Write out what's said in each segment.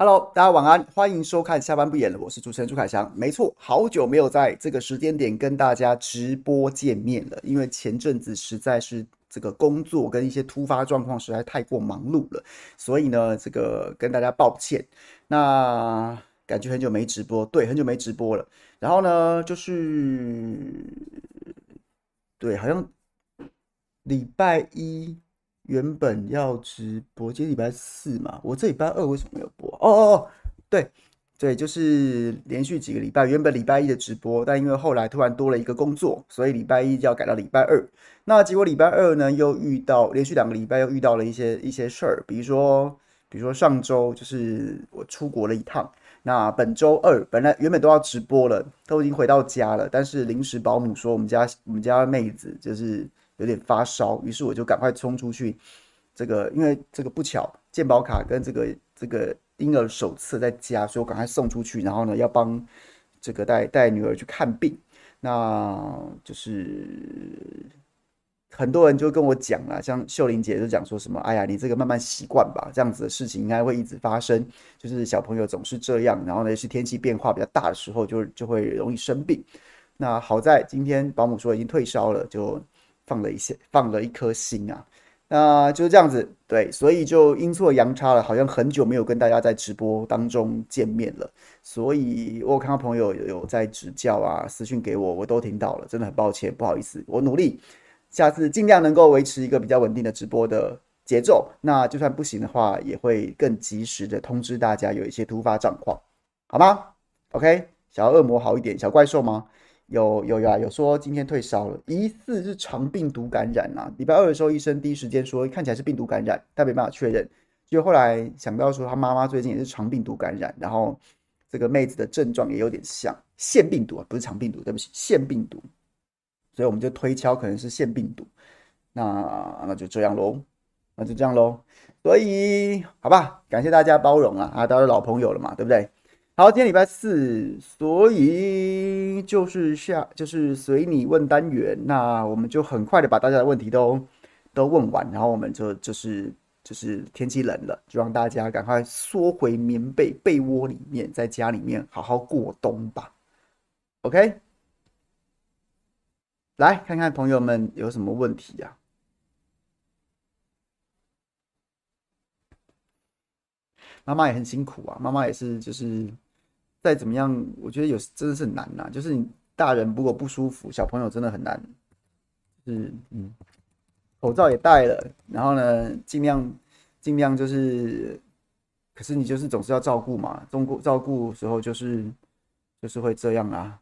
Hello，大家晚安，欢迎收看下班不演了，我是主持人朱凯翔。没错，好久没有在这个时间点跟大家直播见面了，因为前阵子实在是这个工作跟一些突发状况实在太过忙碌了，所以呢，这个跟大家抱歉。那感觉很久没直播，对，很久没直播了。然后呢，就是对，好像礼拜一。原本要直播，今天礼拜四嘛，我这礼拜二为什么没有播？哦哦哦，对对，就是连续几个礼拜，原本礼拜一的直播，但因为后来突然多了一个工作，所以礼拜一就要改到礼拜二。那结果礼拜二呢，又遇到连续两个礼拜又遇到了一些一些事儿，比如说比如说上周就是我出国了一趟，那本周二本来原本都要直播了，都已经回到家了，但是临时保姆说我们家我们家妹子就是。有点发烧，于是我就赶快冲出去。这个因为这个不巧，健保卡跟这个这个婴儿手册在家，所以我赶快送出去。然后呢，要帮这个带带女儿去看病。那就是很多人就跟我讲了，像秀玲姐就讲说什么：“哎呀，你这个慢慢习惯吧，这样子的事情应该会一直发生。就是小朋友总是这样，然后呢，是天气变化比较大的时候就，就就会容易生病。那好在今天保姆说已经退烧了，就。放了一些，放了一颗心啊，那就是这样子，对，所以就阴错阳差了，好像很久没有跟大家在直播当中见面了，所以我看到朋友有在指教啊，私讯给我，我都听到了，真的很抱歉，不好意思，我努力，下次尽量能够维持一个比较稳定的直播的节奏，那就算不行的话，也会更及时的通知大家有一些突发状况，好吗？OK，小恶魔好一点，小怪兽吗？有有呀，有说今天退烧了，疑似是肠病毒感染啊。礼拜二的时候，医生第一时间说看起来是病毒感染，但没办法确认。就后来想到说他妈妈最近也是肠病毒感染，然后这个妹子的症状也有点像腺病毒啊，不是肠病毒，对不起，腺病毒。所以我们就推敲可能是腺病毒。那那就这样喽，那就这样喽。所以好吧，感谢大家包容啊，啊，都是老朋友了嘛，对不对？好，今天礼拜四，所以就是下就是随你问单元，那我们就很快的把大家的问题都都问完，然后我们就就是就是天气冷了，就让大家赶快缩回棉被被窝里面，在家里面好好过冬吧。OK，来看看朋友们有什么问题呀？妈妈也很辛苦啊，妈妈也是就是。再怎么样，我觉得有真的是很难呐、啊。就是你大人如果不舒服，小朋友真的很难。就是嗯，口罩也戴了，然后呢，尽量尽量就是，可是你就是总是要照顾嘛，照顾照顾时候就是就是会这样啊。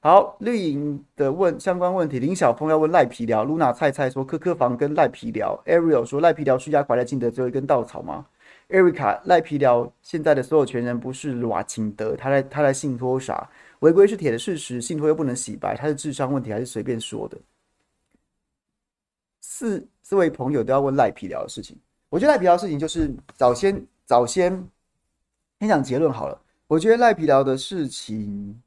好，绿营的问相关问题，林小峰要问赖皮聊，Luna 菜菜说科科房跟赖皮聊，Ariel 说赖皮聊是压垮赖清德最后一根稻草吗？Erica 赖皮聊现在的所有权人不是瓦清德，他在他在信托啥？违规是铁的事实，信托又不能洗白，他是智商问题还是随便说的？四四位朋友都要问赖皮聊的事情，我觉得赖皮聊的事情就是早先早先先讲结论好了，我觉得赖皮聊的事情。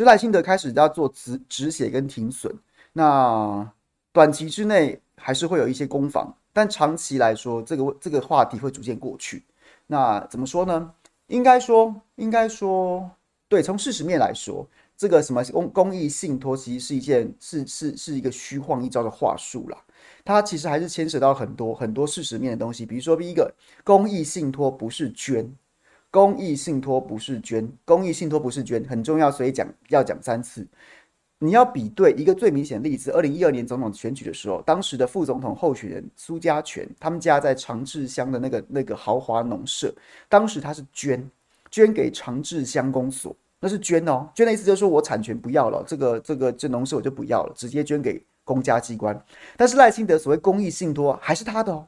就赖清德开始要做止止血跟停损，那短期之内还是会有一些攻防，但长期来说，这个这个话题会逐渐过去。那怎么说呢？应该说，应该说，对，从事实面来说，这个什么公公益信托其实是一件是是是一个虚晃一招的话术啦。它其实还是牵扯到很多很多事实面的东西，比如说第一个，公益信托不是捐。公益信托不是捐，公益信托不是捐，很重要，所以讲要讲三次。你要比对一个最明显的例子，二零一二年总统选举的时候，当时的副总统候选人苏家全，他们家在长治乡的那个那个豪华农舍，当时他是捐，捐给长治乡公所，那是捐哦，捐的意思就是说我产权不要了，这个这个这农舍我就不要了，直接捐给公家机关。但是赖清德所谓公益信托还是他的哦，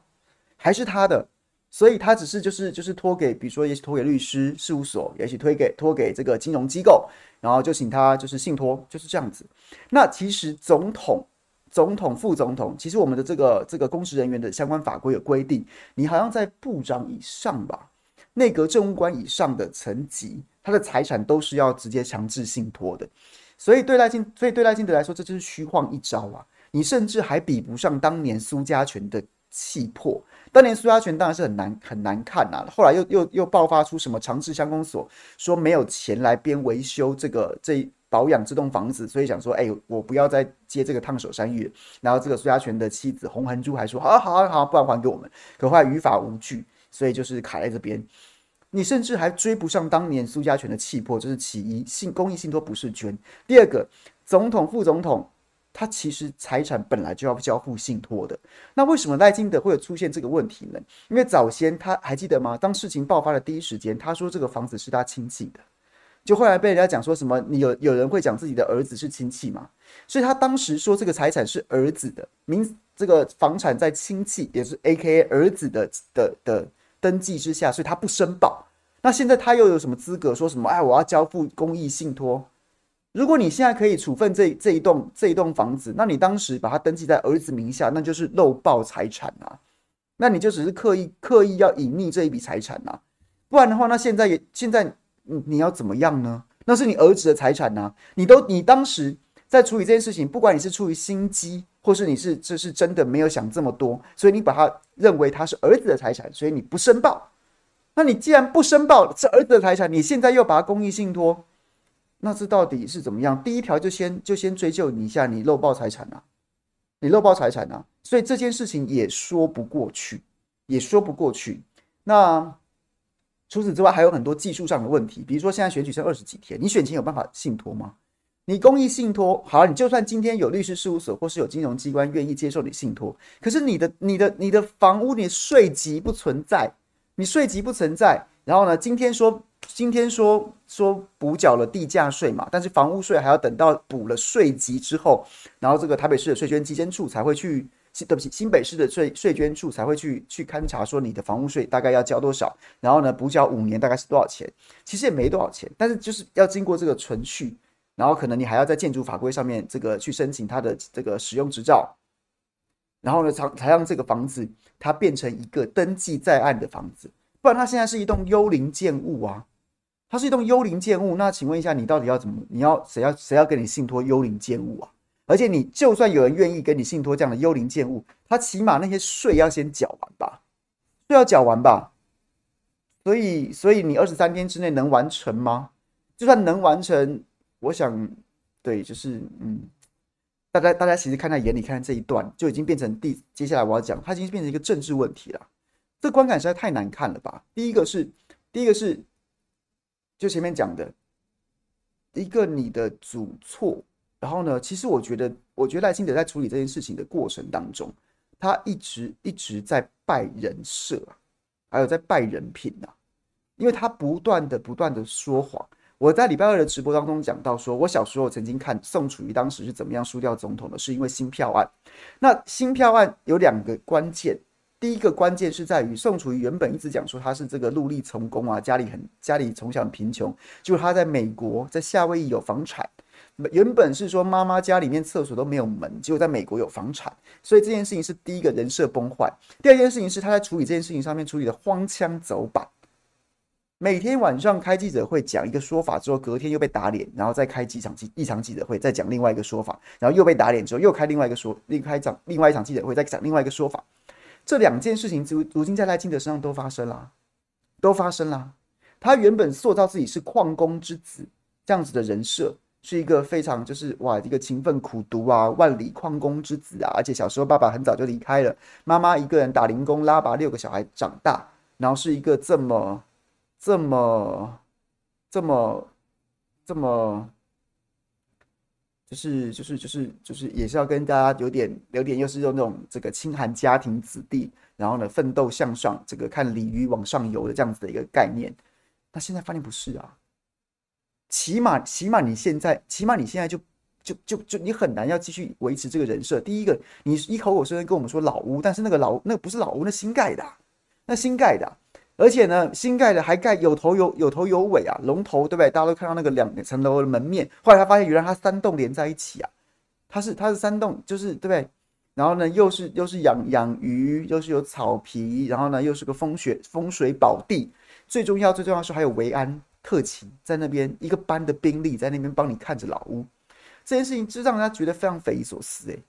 还是他的。所以他只是就是就是托给，比如说也许托给律师事务所，也许推给托给这个金融机构，然后就请他就是信托，就是这样子。那其实总统、总统、副总统，其实我们的这个这个公职人员的相关法规有规定，你好像在部长以上吧，内阁政务官以上的层级，他的财产都是要直接强制信托的。所以对赖清，所以对赖清德来说，这就是虚晃一招啊！你甚至还比不上当年苏家全的。气魄。当年苏家全当然是很难很难看呐、啊，后来又又又爆发出什么长治乡公所说没有钱来边维修这个这保养这栋房子，所以想说，哎、我不要再接这个烫手山芋。然后这个苏家全的妻子洪恒珠还说，好啊好好，不然还给我们。可后来于法无据，所以就是卡在这边。你甚至还追不上当年苏家全的气魄，这是其一。信公益信托不是捐。第二个，总统副总统。他其实财产本来就要交付信托的，那为什么赖金德会有出现这个问题呢？因为早先他还记得吗？当事情爆发的第一时间，他说这个房子是他亲戚的，就后来被人家讲说什么，你有有人会讲自己的儿子是亲戚吗？所以他当时说这个财产是儿子的，名这个房产在亲戚，也是 AKA 儿子的的的登记之下，所以他不申报。那现在他又有什么资格说什么？哎，我要交付公益信托？如果你现在可以处分这这一栋这一栋房子，那你当时把它登记在儿子名下，那就是漏报财产啊，那你就只是刻意刻意要隐匿这一笔财产啊，不然的话，那现在也现在你你要怎么样呢？那是你儿子的财产啊，你都你当时在处理这件事情，不管你是出于心机，或是你是这是真的没有想这么多，所以你把它认为它是儿子的财产，所以你不申报。那你既然不申报是儿子的财产，你现在又把它公益信托。那这到底是怎么样？第一条就先就先追究你一下，你漏报财产啊，你漏报财产啊，所以这件事情也说不过去，也说不过去。那除此之外，还有很多技术上的问题，比如说现在选举剩二十几天，你选前有办法信托吗？你公益信托好，你就算今天有律师事务所或是有金融机关愿意接受你信托，可是你的你的你的房屋你税籍不存在，你税籍不存在，然后呢，今天说。今天说说补缴了地价税嘛，但是房屋税还要等到补了税籍之后，然后这个台北市的税捐稽征处才会去，对不起，新北市的税税捐处才会去去勘察说你的房屋税大概要交多少，然后呢补缴五年大概是多少钱？其实也没多少钱，但是就是要经过这个程序，然后可能你还要在建筑法规上面这个去申请它的这个使用执照，然后呢才才让这个房子它变成一个登记在案的房子，不然它现在是一栋幽灵建物啊。它是一栋幽灵建物，那请问一下，你到底要怎么？你要谁要谁要给你信托幽灵建物啊？而且你就算有人愿意给你信托这样的幽灵建物，他起码那些税要先缴完吧？税要缴完吧？所以，所以你二十三天之内能完成吗？就算能完成，我想，对，就是嗯，大家大家其实看在眼里，看这一段就已经变成第接下来我要讲，它已经变成一个政治问题了。这观感实在太难看了吧？第一个是，第一个是。就前面讲的一个你的主错，然后呢，其实我觉得，我觉得赖清德在处理这件事情的过程当中，他一直一直在拜人设，还有在拜人品呐，因为他不断的不断的说谎。我在礼拜二的直播当中讲到，说我小时候曾经看宋楚瑜当时是怎么样输掉总统的，是因为新票案。那新票案有两个关键。第一个关键是在于宋楚瑜原本一直讲说他是这个陆力从公啊，家里很家里从小很贫穷，就他在美国在夏威夷有房产，原本是说妈妈家里面厕所都没有门，结果在美国有房产，所以这件事情是第一个人设崩坏。第二件事情是他在处理这件事情上面处理的荒腔走板，每天晚上开记者会讲一个说法之后，隔天又被打脸，然后再开几场记一场记者会再讲另外一个说法，然后又被打脸之后又开另外一个说另开场另外一场记者会再讲另外一个说法。这两件事情如如今在赖清德身上都发生了，都发生了。他原本塑造自己是矿工之子这样子的人设，是一个非常就是哇一个勤奋苦读啊，万里矿工之子啊，而且小时候爸爸很早就离开了，妈妈一个人打零工拉拔六个小孩长大，然后是一个这么这么这么这么。就是就是就是就是也是要跟大家有点有点又是用那种这个清寒家庭子弟，然后呢奋斗向上，这个看鲤鱼往上游的这样子的一个概念。那现在发现不是啊，起码起码你现在起码你现在就就就就你很难要继续维持这个人设。第一个，你一口口声声跟我们说老屋，但是那个老那个不是老屋，那新盖的，那新盖的。而且呢，新盖的还盖有头有有头有尾啊，龙头对不对？大家都看到那个两层楼的门面，后来他发现原来它三栋连在一起啊，它是它是三栋，就是对不对？然后呢，又是又是养养鱼，又是有草皮，然后呢，又是个风雪风水宝地。最重要最重要是还有维安特勤在那边，一个班的兵力在那边帮你看着老屋。这件事情就让人家觉得非常匪夷所思诶。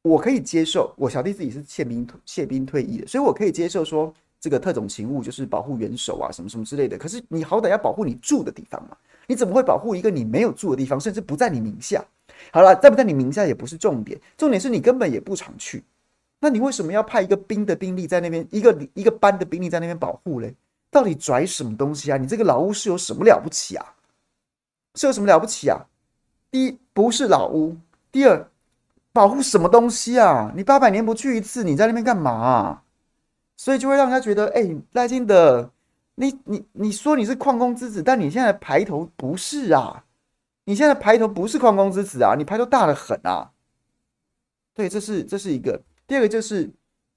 我可以接受，我小弟自己是宪兵宪兵退役的，所以我可以接受说这个特种勤务就是保护元首啊，什么什么之类的。可是你好歹要保护你住的地方嘛，你怎么会保护一个你没有住的地方，甚至不在你名下？好了，在不在你名下也不是重点，重点是你根本也不常去，那你为什么要派一个兵的兵力在那边，一个一个班的兵力在那边保护嘞？到底拽什么东西啊？你这个老屋是有什么了不起啊？是有什么了不起啊？第一不是老屋，第二。保护什么东西啊？你八百年不去一次，你在那边干嘛？所以就会让人家觉得，哎，赖清德，你你你说你是矿工之子，但你现在排头不是啊？你现在排头不是矿工之子啊？你排头大得很啊！对，这是这是一个。第二个就是，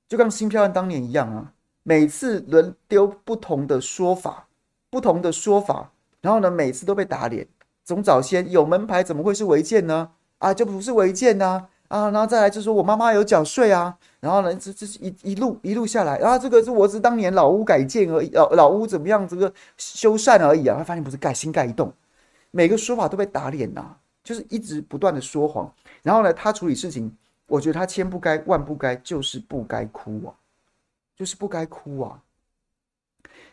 就跟新票案当年一样啊，每次轮丢不同的说法，不同的说法，然后呢，每次都被打脸。总早先有门牌，怎么会是违建呢？啊，就不是违建呢？啊，啊然后再来就是我妈妈有缴税啊，然后呢，这这是一一路一路下来，然后这个是我是当年老屋改建而已，老老屋怎么样，这个修缮而已啊，他发现不是盖新盖一栋，每个说法都被打脸呐、啊，就是一直不断的说谎，然后呢，他处理事情，我觉得他千不该万不该，就是不该哭啊，就是不该哭啊。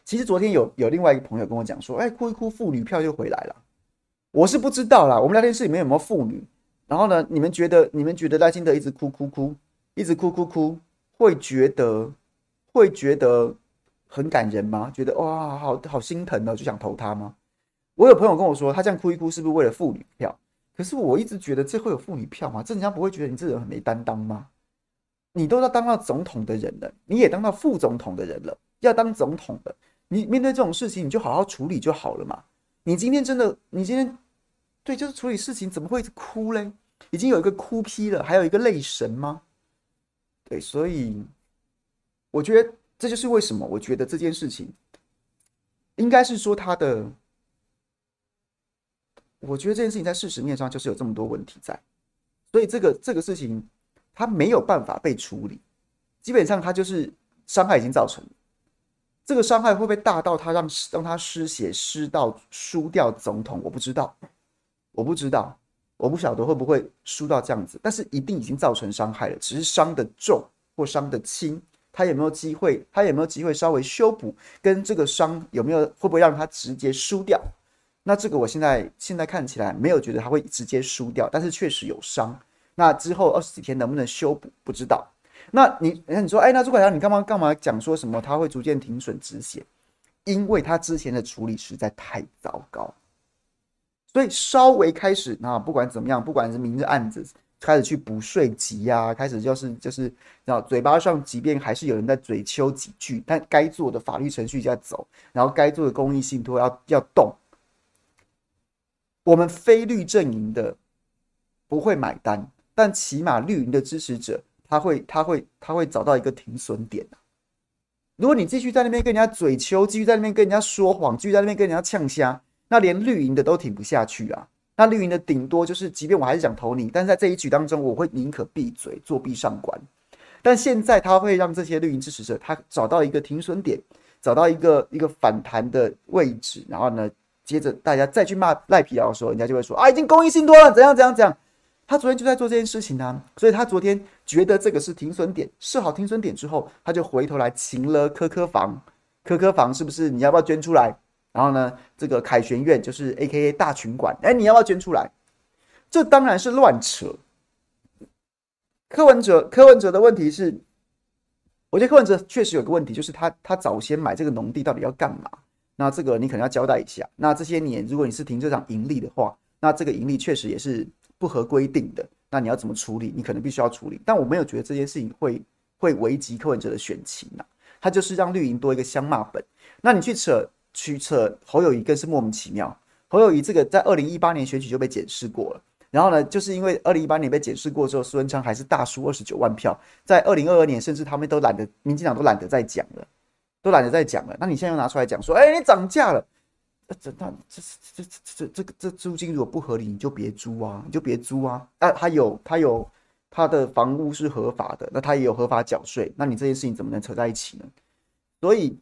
其实昨天有有另外一个朋友跟我讲说，哎，哭一哭妇女票就回来了，我是不知道啦，我们聊天室里面有没有妇女？然后呢？你们觉得你们觉得赖清德一直哭哭哭，一直哭哭哭，会觉得会觉得很感人吗？觉得哇，好好心疼哦，就想投他吗？我有朋友跟我说，他这样哭一哭是不是为了妇女票？可是我一直觉得这会有妇女票吗？这人家不会觉得你这人很没担当吗？你都要当到总统的人了，你也当到副总统的人了，要当总统的，你面对这种事情，你就好好处理就好了嘛。你今天真的，你今天。对，就是处理事情，怎么会哭嘞？已经有一个哭批了，还有一个泪神吗？对，所以我觉得这就是为什么我觉得这件事情应该是说他的，我觉得这件事情在事实面上就是有这么多问题在，所以这个这个事情他没有办法被处理，基本上他就是伤害已经造成了，这个伤害会不会大到他让让他失血失到输掉总统？我不知道。我不知道，我不晓得会不会输到这样子，但是一定已经造成伤害了，只是伤的重或伤的轻，他有没有机会？他有没有机会稍微修补？跟这个伤有没有会不会让他直接输掉？那这个我现在现在看起来没有觉得他会直接输掉，但是确实有伤。那之后二十几天能不能修补？不知道。那你那你说，哎，那朱凯翔，你干嘛干嘛讲说什么他会逐渐停损止血？因为他之前的处理实在太糟糕。所以稍微开始，那不管怎么样，不管是明着案子开始去补税籍呀，开始就是就是，然后嘴巴上即便还是有人在嘴秋几句，但该做的法律程序就要走，然后该做的公益信托要要动。我们非绿阵营的不会买单，但起码绿营的支持者他会他会他会找到一个停损点。如果你继续在那边跟人家嘴秋，继续在那边跟人家说谎，继续在那边跟人家呛虾。那连绿营的都挺不下去啊！那绿营的顶多就是，即便我还是想投你，但是在这一局当中，我会宁可闭嘴，作壁上观。但现在他会让这些绿营支持者，他找到一个停损点，找到一个一个反弹的位置，然后呢，接着大家再去骂赖皮寮的时候，人家就会说啊，已经公益性多了，怎样怎样怎样。他昨天就在做这件事情呢、啊，所以他昨天觉得这个是停损点，设好停损点之后，他就回头来请了科科房，科科房是不是？你要不要捐出来？然后呢，这个凯旋院就是 AKA 大群馆，哎，你要不要捐出来？这当然是乱扯。柯文哲，柯文哲的问题是，我觉得柯文哲确实有个问题，就是他他早先买这个农地到底要干嘛？那这个你可能要交代一下。那这些年，如果你是停车场盈利的话，那这个盈利确实也是不合规定的。那你要怎么处理？你可能必须要处理。但我没有觉得这件事情会会危及柯文哲的选情呐。他就是让绿营多一个相骂本。那你去扯。驱策侯友谊更是莫名其妙。侯友谊这个在二零一八年选举就被检视过了，然后呢，就是因为二零一八年被检视过之后，苏文昌还是大输二十九万票。在二零二二年，甚至他们都懒得，民进党都懒得再讲了，都懒得再讲了。那你现在又拿出来讲说，哎、你涨价了，这那这这这这这个这租金如果不合理，你就别租啊，你就别租啊。啊，他有他有他的房屋是合法的，那他也有合法缴税，那你这件事情怎么能扯在一起呢？所以。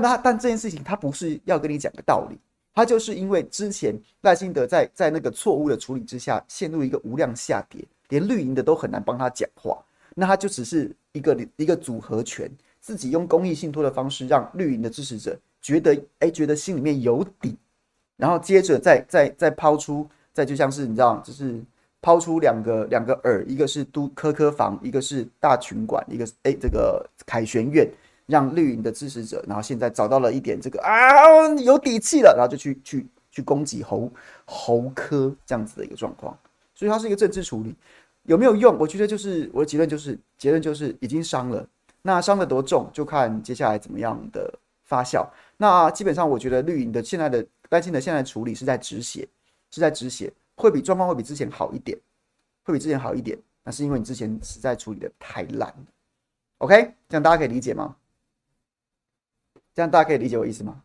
但他但这件事情，他不是要跟你讲个道理，他就是因为之前赖清德在在那个错误的处理之下，陷入一个无量下跌，连绿营的都很难帮他讲话。那他就只是一个一个组合拳，自己用公益信托的方式让绿营的支持者觉得，哎，觉得心里面有底，然后接着再再再抛出，再就像是你知道，就是抛出两个两个饵，一个是都科科房，一个是大群馆，一个是哎这个凯旋院，让绿营的支持者，然后现在找到了一点这个啊有底气了，然后就去去去攻击侯侯科这样子的一个状况，所以它是一个政治处理。有没有用？我觉得就是我的结论就是结论就是已经伤了。那伤得多重，就看接下来怎么样的发酵。那基本上我觉得绿营的现在的担心的现在处理是在止血，是在止血，会比状况会比之前好一点，会比之前好一点。那是因为你之前实在处理的太烂了。OK，这样大家可以理解吗？这样大家可以理解我意思吗？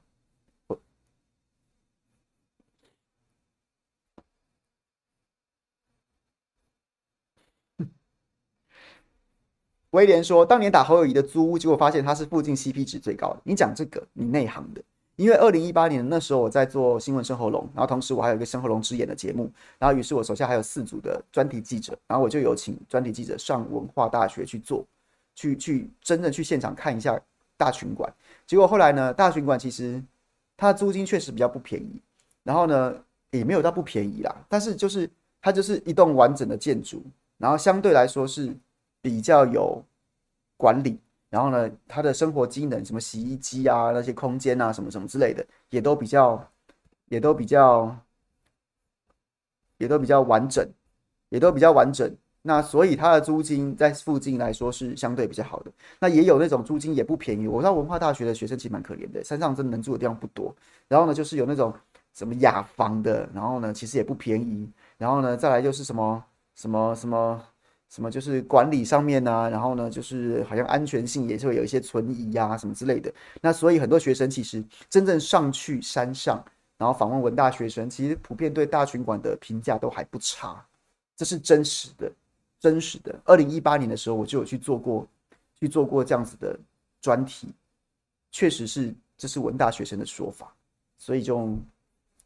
威廉说：“当年打侯友谊的租屋，结果发现他是附近 CP 值最高的。你讲这个，你内行的，因为二零一八年那时候我在做新闻生喉咙，然后同时我还有一个生喉咙之眼的节目，然后于是我手下还有四组的专题记者，然后我就有请专题记者上文化大学去做，去去真正去现场看一下大群馆。结果后来呢，大巡馆其实它租金确实比较不便宜，然后呢也没有到不便宜啦，但是就是它就是一栋完整的建筑，然后相对来说是。”比较有管理，然后呢，他的生活机能，什么洗衣机啊，那些空间啊，什么什么之类的，也都比较，也都比较，也都比较完整，也都比较完整。那所以它的租金在附近来说是相对比较好的。那也有那种租金也不便宜，我知道文化大学的学生其实蛮可怜的，山上真的能住的地方不多。然后呢，就是有那种什么雅房的，然后呢，其实也不便宜。然后呢，再来就是什么什么什么。什么就是管理上面啊，然后呢，就是好像安全性也是会有一些存疑呀，什么之类的。那所以很多学生其实真正上去山上，然后访问文大学生，其实普遍对大群馆的评价都还不差，这是真实的，真实的。二零一八年的时候，我就有去做过，去做过这样子的专题，确实是这是文大学生的说法，所以就，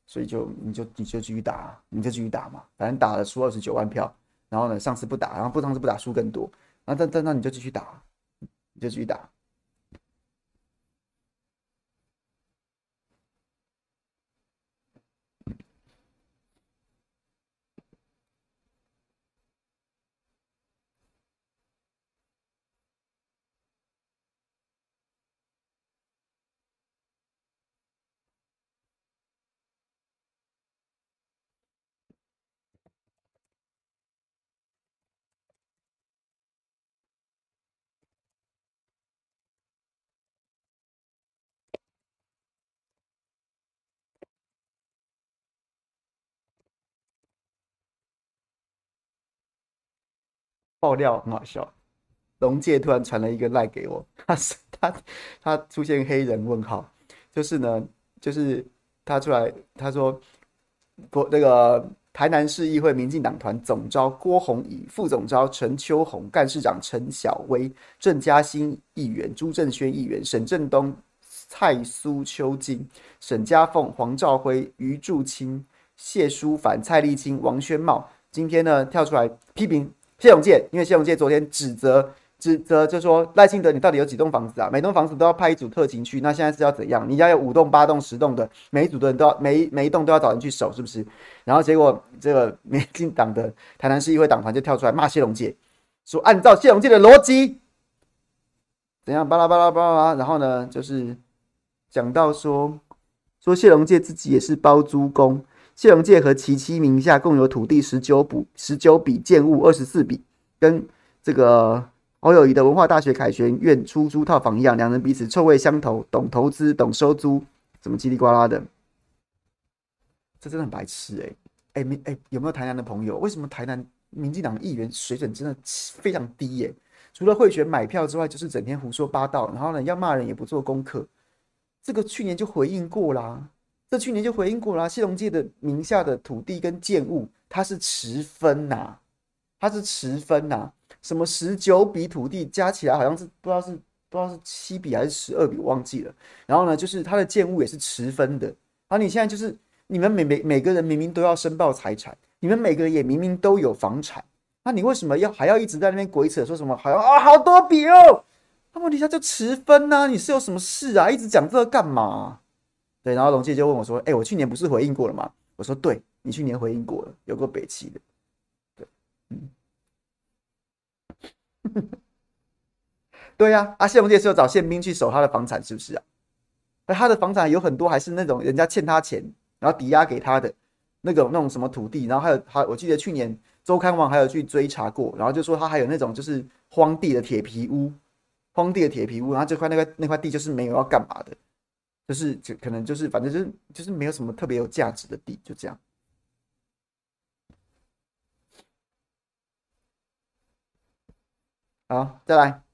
所以就你就你就继续打，你就继续打嘛，反正打了输二十九万票。然后呢，上次不打，然后不上次不打，输更多。然后但但那你就继续打，你就继续打。爆料很好笑，龙介突然传了一个赖给我，他是他他出现黑人问号，就是呢，就是他出来他说，国那个台南市议会民进党团总召郭宏仪、副总召陈秋红、干事长陈晓薇、郑嘉欣议员、朱正轩议员、沈正东、蔡苏秋静、沈家凤、黄兆辉、余柱清、谢淑凡、蔡丽青、王宣茂，今天呢跳出来批评。谢龙介，因为谢龙介昨天指责指责，就说赖清德，你到底有几栋房子啊？每栋房子都要派一组特勤去，那现在是要怎样？你家有五栋、八栋、十栋的，每一组的人都要每一每一栋都要找人去守，是不是？然后结果这个民进党的台南市议会党团就跳出来骂谢龙介，说按照谢龙介的逻辑，怎样巴拉巴拉巴拉巴拉，然后呢，就是讲到说说谢龙介自己也是包租公。谢龙介和其妻名下共有土地十九补，十九笔建物二十四笔，跟这个侯友宜的文化大学凯旋院出租套房一样，两人彼此臭味相投，懂投资，懂收租，怎么叽里呱啦的？这真的很白痴哎、欸！哎、欸，哎、有没有台南的朋友？为什么台南民进党议员水准真的非常低耶、除了贿选买票之外，就是整天胡说八道，然后呢，要骂人也不做功课。这个去年就回应过啦。这去年就回应过了，谢龙介的名下的土地跟建物，它是持分呐、它是持分呐、什么十九笔土地加起来好像是不知道是不知道是七笔还是十二笔，忘记了。然后呢，就是它的建物也是持分的。然后你现在就是你们每每每个人明明都要申报财产，你们每个人也明明都有房产，那你为什么要还要一直在那边鬼扯，说什么好像啊好多笔哦？那问题他就持分呐、你是有什么事啊？一直讲这个干嘛？对，然后龙介就问我说：“哎、我去年不是回应过了吗？”我说：“对，你去年回应过了，有个北齐的。”对，嗯，对呀、啊，阿谢龙介是要找宪兵去守他的房产，是不是啊？而他的房产有很多还是那种人家欠他钱，然后抵押给他的那种那种什么土地，然后还有他，我记得去年周刊网还有去追查过，然后就说他还有那种就是荒地的铁皮屋。荒地的铁皮屋，然后这块那块那块地就是没有要干嘛的，就是就可能就是反正就是就是没有什么特别有价值的地，就这样。好，再来。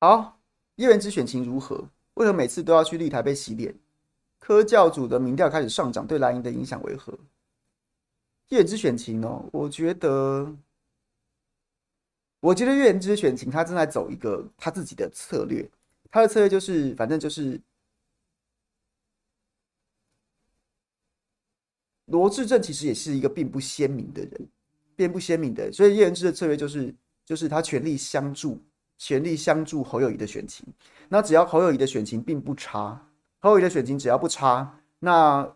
好，叶元之选情如何？为何每次都要去立台被洗脸？科教组的民调开始上涨，对蓝营的影响为何？叶元之选情哦，我觉得，我觉得叶元之选情他正在走一个他自己的策略，他的策略就是，反正就是罗志正其实也是一个并不鲜明的人，并不鲜明的，所以叶元之的策略就是，就是他全力相助。全力相助侯友宜的选情，那只要侯友宜的选情并不差，侯友宜的选情只要不差，那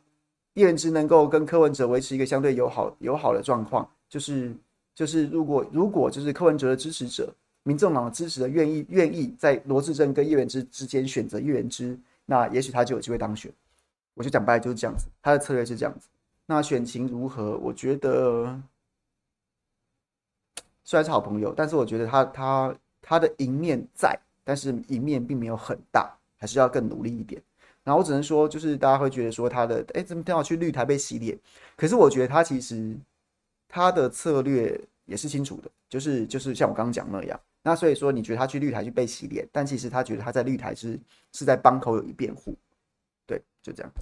叶元之能够跟柯文哲维持一个相对友好友好的状况，就是就是如果如果就是柯文哲的支持者，民众党的支持者愿意愿意在罗智正跟叶元之之间选择叶元之，那也许他就有机会当选。我就讲白了就是这样子，他的策略是这样子。那选情如何？我觉得虽然是好朋友，但是我觉得他他。他的赢面在，但是赢面并没有很大，还是要更努力一点。然后我只能说，就是大家会觉得说他的，哎，怎么正好去绿台被洗脸？可是我觉得他其实他的策略也是清楚的，就是就是像我刚刚讲那样。那所以说，你觉得他去绿台去被洗脸，但其实他觉得他在绿台是是在帮口有一辩护，对，就这样。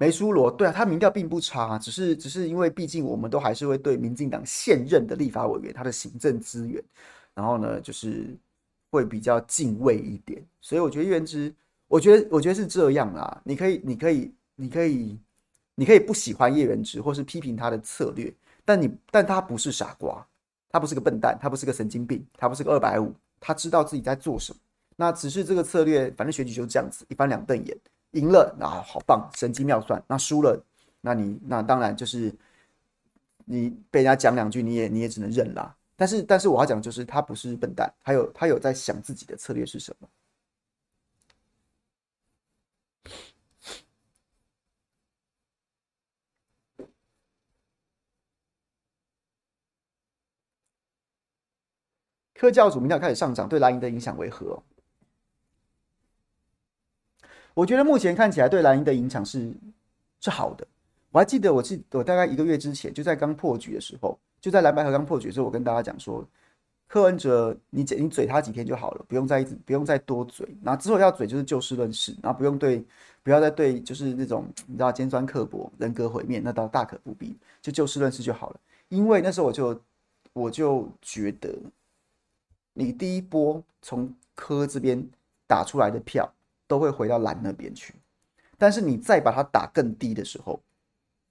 没输罗，对啊，他民调并不差，啊只是只是因为毕竟我们都还是会对民进党现任的立法委员他的行政资源，然后呢就是会比较敬畏一点，所以我觉得叶元之，我觉得我觉得是这样啦。你可以你可以你可以你可以不喜欢叶元之，或是批评他的策略，但你但他不是傻瓜，他不是个笨蛋，他不是个神经病，他不是个二百五，他知道自己在做什么。那只是这个策略，反正选举就是这样子，一翻两瞪眼。赢了啊，好棒，神机妙算。那输了，那你那当然就是你被人家讲两句，你也你也只能认啦。但是但是我要讲就是他不是笨蛋，他有他有在想自己的策略是什么。科教组民调开始上涨，对蓝营的影响为何？我觉得目前看起来对蓝营的影响是是好的。我还记得，我记我大概一个月之前，就在刚破局的时候，就在蓝白合刚破局的时候，我跟大家讲说，柯文哲，你嘴你嘴他几天就好了，不用再一直不用再多嘴。然后之后要嘴就是就事论事，然后不用对，不要再对，就是那种你知道尖酸刻薄、人格毁灭，那倒大可不必，就就事论事就好了。因为那时候我就我就觉得，你第一波从柯这边打出来的票。都会回到蓝那边去，但是你再把它打更低的时候，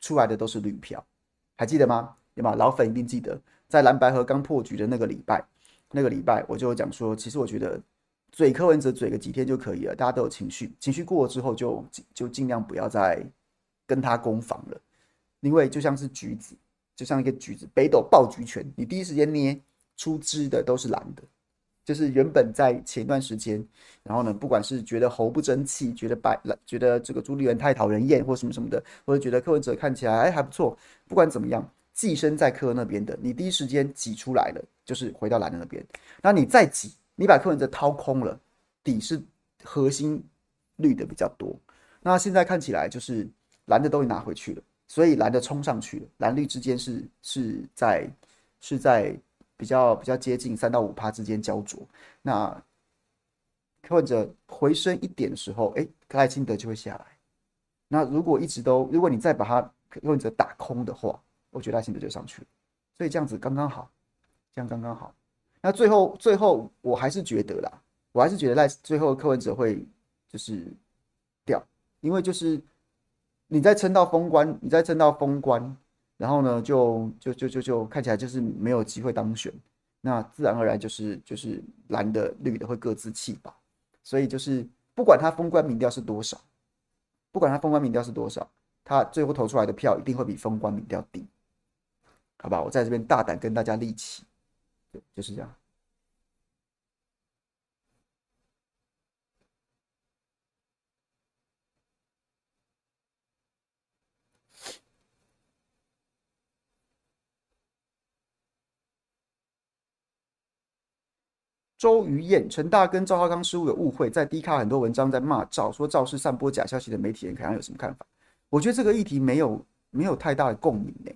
出来的都是绿票，还记得吗？对吧？老粉一定记得，在蓝白河刚破局的那个礼拜，那个礼拜我就讲说，其实我觉得嘴柯文哲嘴个几天就可以了，大家都有情绪，情绪过了之后就就尽量不要再跟他攻防了，因为就像是橘子，就像一个橘子，北斗爆橘拳，你第一时间捏出汁的都是蓝的。就是原本在前一段时间，然后呢，不管是觉得侯不争气，觉得白，觉得这个朱立伦太讨人厌，或什么什么的，或者觉得柯文哲看起来哎还不错，不管怎么样，寄生在柯那边的，你第一时间挤出来了，就是回到蓝的那边。那你再挤，你把柯文哲掏空了，底是核心绿的比较多。那现在看起来就是蓝的都拿回去了，所以蓝的冲上去了，蓝绿之间是是在是在。比较比较接近三到五趴之间焦灼，那柯文哲回升一点的时候，哎，赖清德就会下来。那如果一直都，如果你再把他柯文哲打空的话，我觉得赖清德就上去了。所以这样子刚刚好，这样刚刚好。那最后最后我还是觉得啦，我还是觉得赖最后柯文哲会就是掉，因为就是你再撑到封关，你再撑到封关。然后呢，就就就就就看起来就是没有机会当选，那自然而然就是就是蓝的绿的会各自弃吧，所以就是不管他封关民调是多少，不管他封关民调是多少，他最后投出来的票一定会比封关民调低，好吧？我在这边大胆跟大家立起，对，就是这样。周瑜燕，陈大跟赵少康失误有误会，在 D 卡很多文章在骂赵，说赵是散播假消息的媒体人，可能有什么看法？我觉得这个议题没有没有太大的共鸣呢。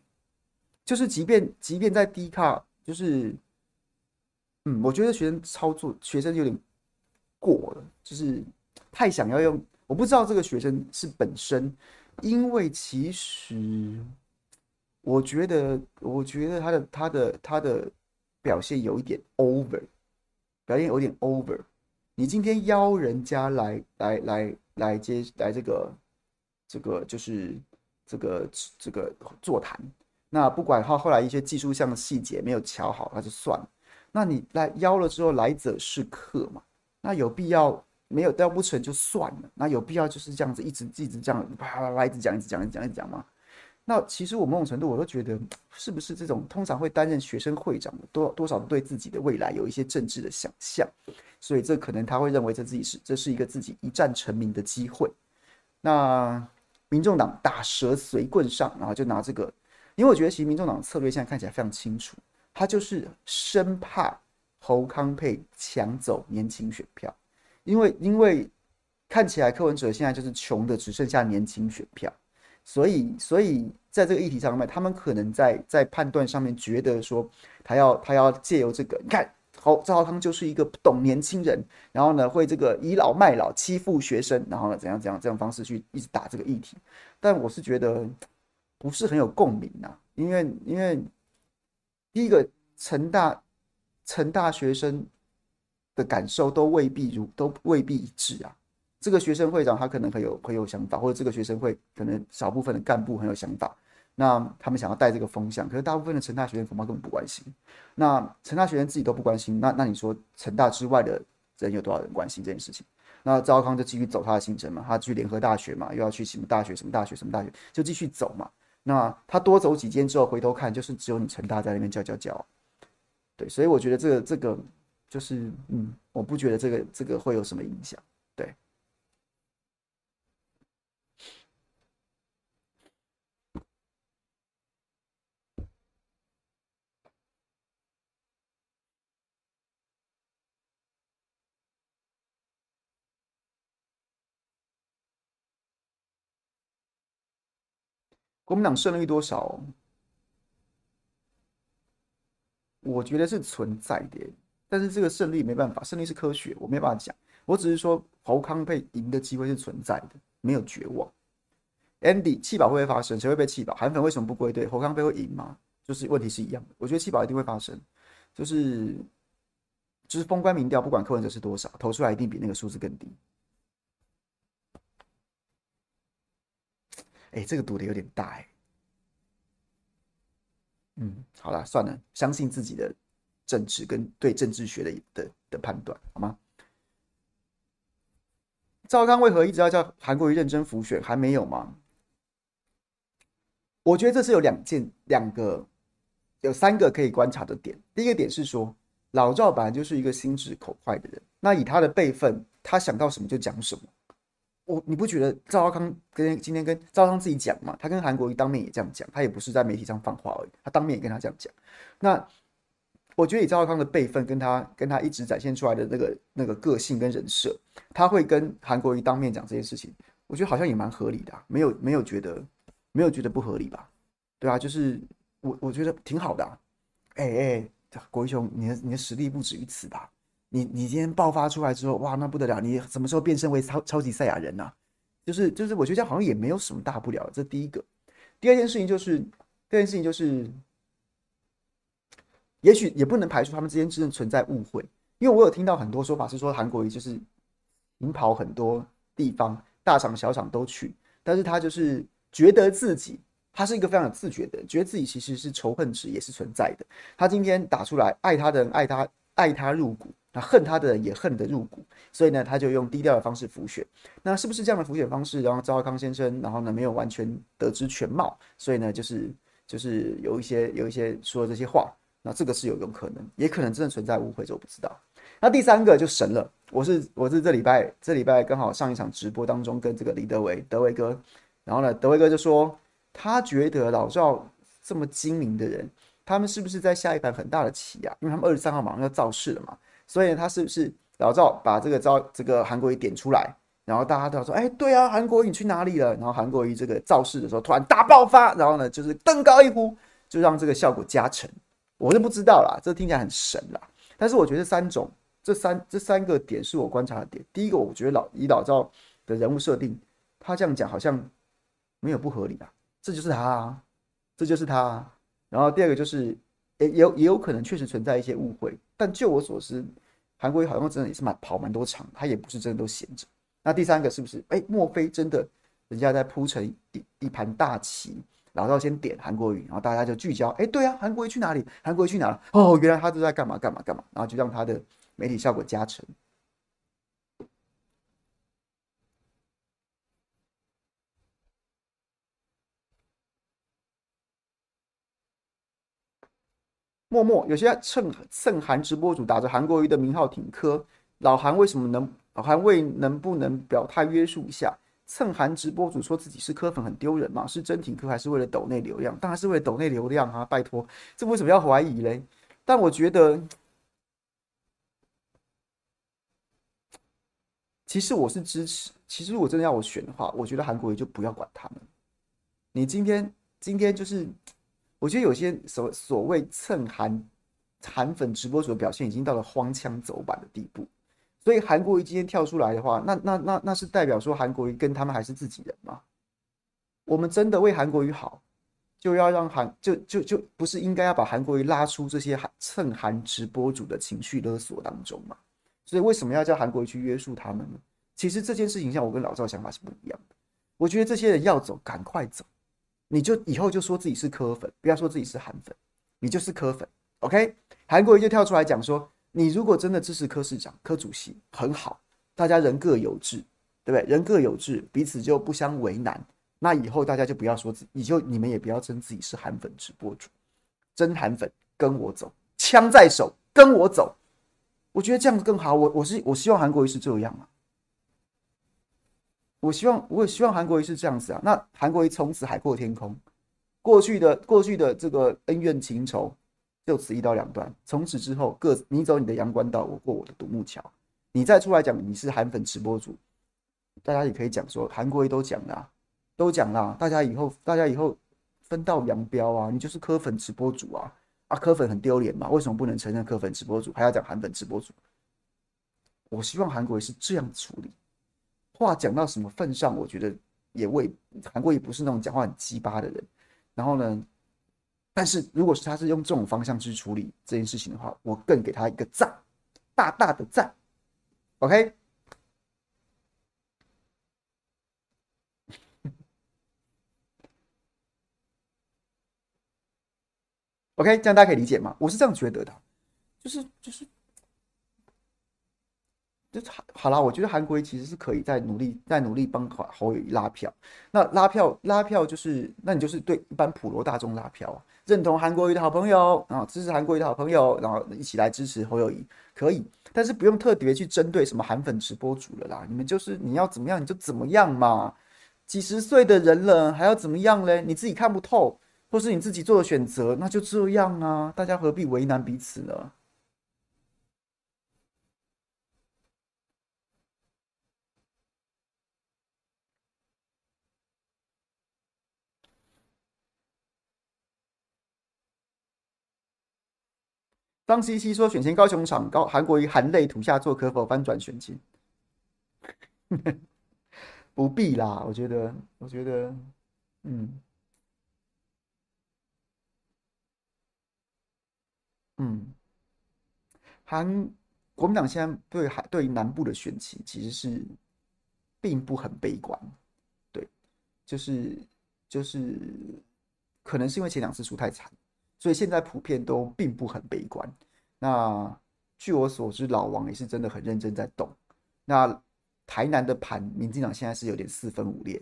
就是即便即便在 D 卡，就是嗯，我觉得学生操作学生有点过了，就是太想要用。我不知道这个学生是本身，因为其实我觉得我觉得他的他的他的表现有一点 over。表演有点 over，你今天邀人家来来来来接来这个这个就是这个这个座谈，那不管他后来一些技术上的细节没有瞧好，那就算了。那你来邀了之后，来者是客嘛？那有必要没有调不成就算了，那有必要就是这样子一直一直这样啪啪啪一直讲一直讲一直讲一直讲吗？那其实我某种程度我都觉得，是不是这种通常会担任学生会长的，多多少对自己的未来有一些政治的想象，所以这可能他会认为这自己是这是一个自己一战成名的机会。那民众党打蛇随棍上，然后就拿这个，因为我觉得其实民众党策略现在看起来非常清楚，他就是生怕侯康佩抢走年轻选票，因为因为看起来柯文哲现在就是穷的只剩下年轻选票。所以，所以在这个议题上面，他们可能在在判断上面觉得说，他要他要借由这个，你看，好，赵少康就是一个不懂年轻人，然后呢，会这个倚老卖老，欺负学生，然后呢，怎样怎样这样方式去一直打这个议题。但我是觉得不是很有共鸣呐，因为因为第一个成大成大学生的感受都未必如都未必一致啊。这个学生会长他可能很有很有想法，或者这个学生会可能少部分的干部很有想法，那他们想要带这个风向，可是大部分的成大学生恐怕根本不关心。那成大学生自己都不关心，那那你说成大之外的人有多少人关心这件事情？那赵康就继续走他的行程嘛，他去联合大学嘛，又要去什么大学什么大学什么大学，就继续走嘛。那他多走几间之后回头看，就是只有你成大在那边叫叫叫。对，所以我觉得这个这个就是嗯，我不觉得这个这个会有什么影响。对。国民党胜率多少？我觉得是存在的，但是这个胜率没办法，胜率是科学，我没办法讲。我只是说侯康配赢的机会是存在的，没有绝望。Andy，弃保会不会发生？谁会被弃保？韩粉为什么不归队？侯康配会赢吗？就是问题是一样的。我觉得弃保一定会发生，就是就是封关民调，不管柯文哲是多少，投出来一定比那个数字更低。哎，这个赌的有点大哎。嗯，好了，算了，相信自己的政治跟对政治学的的的判断，好吗？赵康为何一直要叫韩国瑜认真浮选？还没有吗？我觉得这是有两件、两个、有三个可以观察的点。第一个点是说，老赵本来就是一个心直口快的人，那以他的辈分，他想到什么就讲什么。我你不觉得赵康跟今天跟赵康自己讲嘛？他跟韩国瑜当面也这样讲，他也不是在媒体上放话而已，他当面也跟他这样讲。那我觉得以赵康的辈分，跟他跟他一直展现出来的那个那个个性跟人设，他会跟韩国瑜当面讲这件事情，我觉得好像也蛮合理的，没有没有觉得没有觉得不合理吧？对啊，就是我我觉得挺好的啊。哎哎，国瑜兄，你的你的实力不止于此吧？你你今天爆发出来之后，哇，那不得了！你什么时候变身为超超级赛亚人呢、啊？就是就是，我觉得好像也没有什么大不了。这第一个，第二件事情就是，第二件事情就是，也许也不能排除他们之间真的存在误会，因为我有听到很多说法是说韩国瑜就是领跑很多地方，大厂小厂都去，但是他就是觉得自己他是一个非常有自觉的，觉得自己其实是仇恨值也是存在的。他今天打出来，爱他的人爱他。爱他入骨，那恨他的人也恨得入骨，所以呢，他就用低调的方式浮选。那是不是这样的浮选方式，然后赵康先生，然后呢没有完全得知全貌，所以呢，就是就是有一些有一些说这些话，那这个是有一种可能，也可能真的存在误会，这我不知道。那第三个就神了，我是我是这礼拜这礼拜刚好上一场直播当中跟这个李德维德维哥，然后呢，德维哥就说他觉得老赵这么精明的人。他们是不是在下一盘很大的棋啊？因为他们二十三号马上要造势了嘛，所以他是不是老赵把这个招这个韩国瑜点出来，然后大家都要说，哎，对啊，韩国瑜你去哪里了？然后韩国瑜这个造势的时候突然大爆发，然后呢就是登高一呼，就让这个效果加成。我是不知道啦，这听起来很神啦。但是我觉得三种这三这三个点是我观察的点。第一个，我觉得老以老赵的人物设定，他这样讲好像没有不合理啊，这就是他啊，这就是他啊。然后第二个就是，也也有也有可能确实存在一些误会，但就我所知，韩国瑜好像真的也是蛮跑蛮多场，他也不是真的都闲着。那第三个是不是？哎，莫非真的人家在铺成一一盘大棋，然后先点韩国瑜，然后大家就聚焦，哎，对啊，韩国瑜去哪里？韩国瑜去哪了？哦，原来他都在干嘛干嘛干嘛，然后就让他的媒体效果加成。默默有些蹭蹭韩直播主打着韩国瑜的名号挺柯，老韩为什么能老韩为能不能表态约束一下？蹭韩直播主说自己是柯粉很丢人吗？是真挺柯还是为了抖内流量？当然是为了抖内流量啊！拜托，这为什么要怀疑嘞？但我觉得，其实我是支持。其实如果真的要我选的话，我觉得韩国瑜就不要管他们。你今天今天就是。我觉得有些所所谓蹭韩韩粉直播主的表现已经到了荒腔走板的地步，所以韩国瑜今天跳出来的话，那那那那是代表说韩国瑜跟他们还是自己人吗？我们真的为韩国瑜好，就要让韩就就就不是应该要把韩国瑜拉出这些蹭韩直播主的情绪勒索当中吗？所以为什么要叫韩国瑜去约束他们呢？其实这件事情像我跟老赵想法是不一样的，我觉得这些人要走，赶快走。你就以后就说自己是柯粉，不要说自己是韩粉，你就是柯粉，OK？韩国瑜就跳出来讲说，你如果真的支持柯市长、柯主席，很好，大家人各有志，对不对？人各有志，彼此就不相为难。那以后大家就不要说自己，以后你们也不要称自己是韩粉直播主，真韩粉跟我走，枪在手跟我走，我觉得这样子更好。我我是我希望韩国瑜是这样啊。我希望，我也希望韩国瑜是这样子啊。那韩国瑜从此海阔天空，过去的过去的这个恩怨情仇就此一刀两断。从此之后，各你走你的阳关道，我过我的独木桥。你再出来讲你是韩粉直播主，大家也可以讲说韩国瑜都讲了，都讲了，大家以后大家以后分道扬镳啊。你就是科粉直播主啊啊，科粉很丢脸嘛？为什么不能承认科粉直播主，还要讲韩粉直播主？我希望韩国瑜是这样处理。话讲到什么份上，我觉得也未韩国瑜不是那种讲话很鸡巴的人。然后呢，但是如果是他是用这种方向去处理这件事情的话，我更给他一个赞，大大的赞。OK，OK，这样大家可以理解吗？我是这样觉得的，就是就是。就好好啦，我觉得韩国瑜其实是可以再努力，再努力帮侯友宜拉票。那拉票拉票就是，那你就是对一般普罗大众拉票啊，认同韩国瑜的好朋友，然后支持韩国瑜的好朋友，然后一起来支持侯友宜，可以。但是不用特别去针对什么韩粉直播主了啦，你们就是你要怎么样你就怎么样嘛。几十岁的人了还要怎么样嘞？你自己看不透，或是你自己做的选择，那就这样啊，大家何必为难彼此呢？当 C C 说选前高雄场高韩国瑜含泪吐下座，可否翻转选情？不必啦，我觉得，我觉得，嗯，嗯，韩国民党现在对韩对南部的选情其实是并不很悲观，对，就是就是可能是因为前两次输太惨，所以现在普遍都并不很悲观。那据我所知，老王也是真的很认真在动。那台南的盘，民进党现在是有点四分五裂，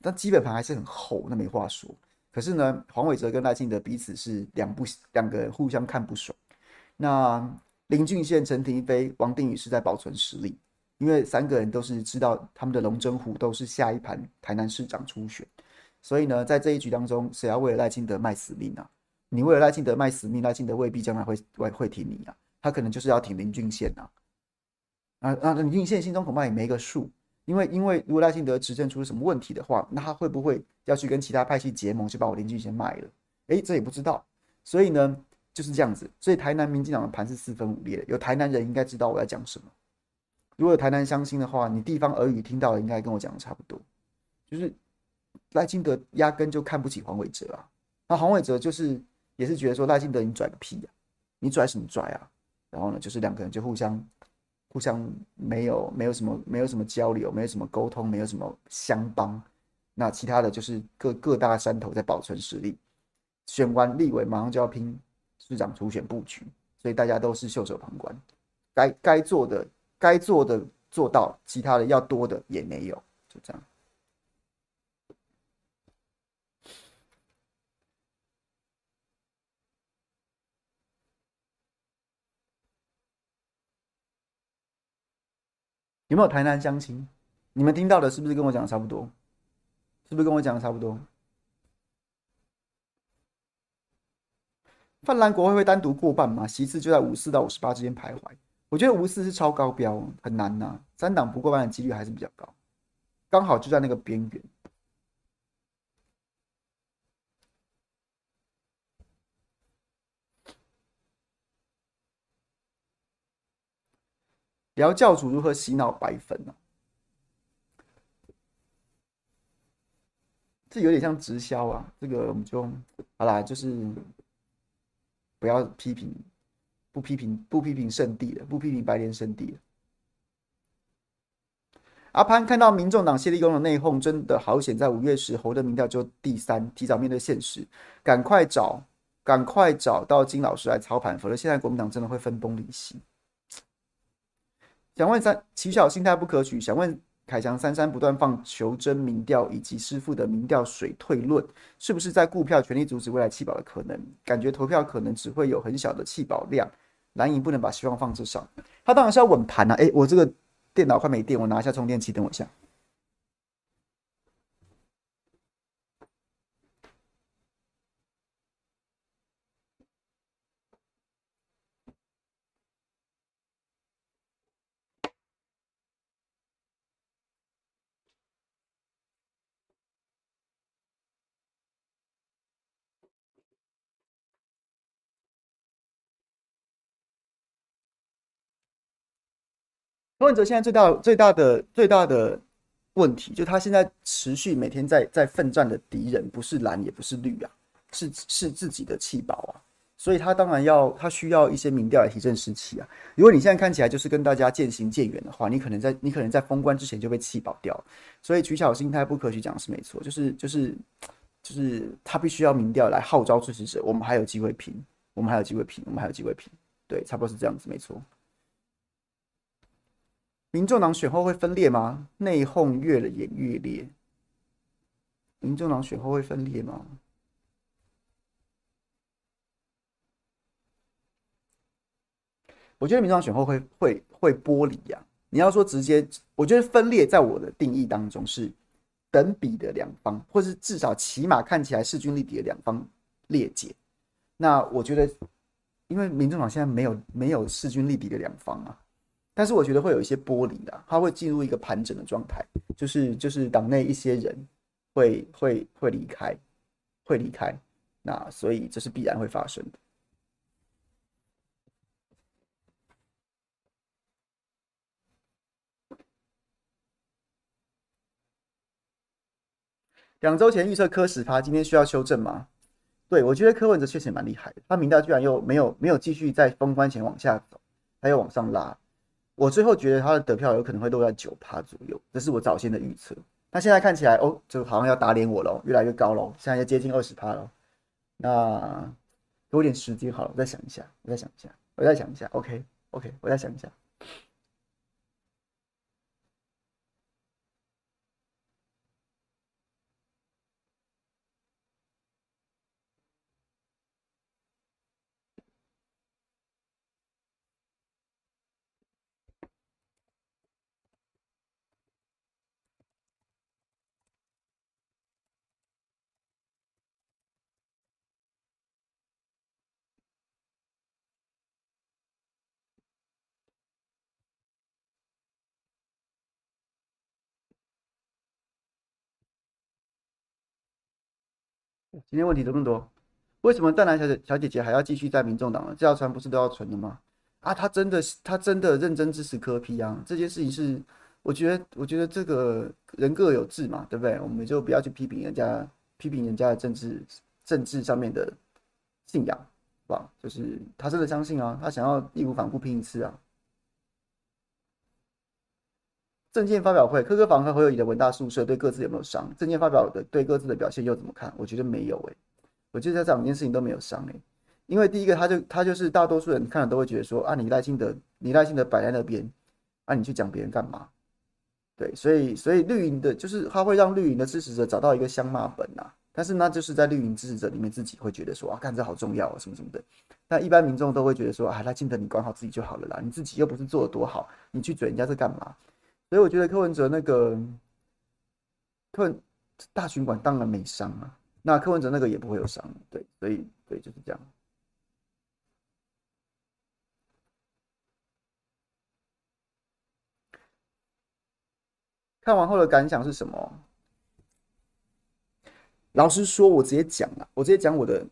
但基本盘还是很厚，那没话说。可是呢，黄伟哲跟赖清德彼此是两不两个互相看不爽。那林俊宪、陈亭妃、王定宇是在保存实力，因为三个人都是知道他们的龙争虎斗是下一盘台南市长初选，所以呢，在这一局当中，谁要为了赖清德卖死命啊？你为了赖清德卖死命，赖清德未必将来会会会挺你啊，他可能就是要挺林俊宪啊。啊啊！林俊宪心中恐怕也没个数，因为因为如果赖清德执政出了什么问题的话，那他会不会要去跟其他派系结盟，去把我林俊宪卖了？诶，这也不知道。所以呢，就是这样子。所以台南民进党的盘是四分五裂的。有台南人应该知道我在讲什么。如果有台南乡亲的话，你地方耳语听到的应该跟我讲的差不多。就是赖清德压根就看不起黄伟哲啊。那黄伟哲就是也是觉得说赖清德你拽个屁呀，你拽什么拽啊？然后呢，就是两个人就互相。互相没有没有什么没有什么交流，没有什么沟通，没有什么相帮。那其他的就是各各大山头在保存实力。选完立委，马上就要拼市长初选布局，所以大家都是袖手旁观。该该做的该做的做到，其他的要多的也没有，就这样。有没有台南乡亲？你们听到的是不是跟我讲的差不多？是不是跟我讲的差不多？泛蓝国会会单独过半吗？席次就在五四到五十八之间徘徊。我觉得五四是超高标，很难呐、三党不过半的几率还是比较高，刚好就在那个边缘。聊教主如何洗脑白粉呢、啊？这有点像直销啊。这个我们就好啦，就是不要批评，不批评，不批评圣地了，不批评白莲圣地了。阿潘看到民众党谢立功的内讧，真的好险，在五月时侯的民调就第三，提早面对现实，赶快找，赶快找到金老师来操盘，否则现在国民党真的会分崩离析。想问三骑小心态不可取。想问凯翔，三三不断放求真民调以及师傅的民调水退论，是不是在顾票全力阻止未来弃保的可能？感觉投票可能只会有很小的弃保量，蓝营不能把希望放这上。他当然是要稳盘啊！哎，我这个电脑快没电，我拿一下充电器，等我一下。柯文哲现在最大最大的最大的问题，就他现在持续每天在在奋战的敌人不是蓝也不是绿啊，是是自己的气保啊，所以他当然要他需要一些民调来提振士气啊。如果你现在看起来就是跟大家渐行渐远的话，你可能在你可能在封关之前就被气保掉。所以取巧心态不可取，讲是没错，就是就是就是他必须要民调来号召支持者，我们还有机会拼，我们还有机会拼，我们还有机会拼，对，差不多是这样子，没错。民众党选后会分裂吗？内讧越演越烈。民众党选后会分裂吗？我觉得民众党选后会会会剥离呀。你要说直接，我觉得分裂在我的定义当中是等比的两方，或是至少起码看起来势均力敌的两方裂解。那我觉得，因为民众党现在没有没有势均力敌的两方啊。但是我觉得会有一些剥离的，它会进入一个盘整的状态，就是就是党内一些人会会会离开，会离开，那所以这是必然会发生的。两周前预测科十趴，今天需要修正吗？对，我觉得柯文哲确实蛮厉害的，他明调居然又没有没有继续在封关前往下走，他又往上拉，我最后觉得他的得票有可能会落在九趴左右，这是我早先的预测。那现在看起来哦，就好像要打脸我了，越来越高了，现在要接近二十趴了。那给我点时间好了，我再想一下，我再想一下，我再想一下。OK OK，我再想一下。今天问题这么多，为什么淡蓝小姐小姐姐还要继续在民众党呢？这条船不是都要沉的吗？啊，她真的是，她真的认真支持柯 P 啊！这件事情是，我觉得，我觉得这个人各有志嘛，对不对？我们就不要去批评人家，批评人家的政治政治上面的信仰，是吧？就是他真的相信啊，他想要义无反顾拼一次啊！证件发表会，柯柯房和侯友宜的文大宿舍对各自有没有伤？证件发表的对各自的表现又怎么看？我觉得没有诶、我觉得这两件事情都没有伤诶、因为第一个他就他就是大多数人看了都会觉得说啊，你赖清德你赖清德摆在那边，啊你去讲别人干嘛？对，所以所以绿营的就是他会让绿营的支持者找到一个相骂本呐、啊，但是那就是在绿营支持者里面自己会觉得说啊，看这好重要啊什么什么的，但一般民众都会觉得说啊，赖清德你管好自己就好了啦，你自己又不是做的多好，你去嘴人家是干嘛？所以我觉得柯文哲那个柯文大巡馆当然没伤啊，那柯文哲那个也不会有伤，对，所以对就是这样。看完后的感想是什么？老实说，我直接讲啊，我直接讲我的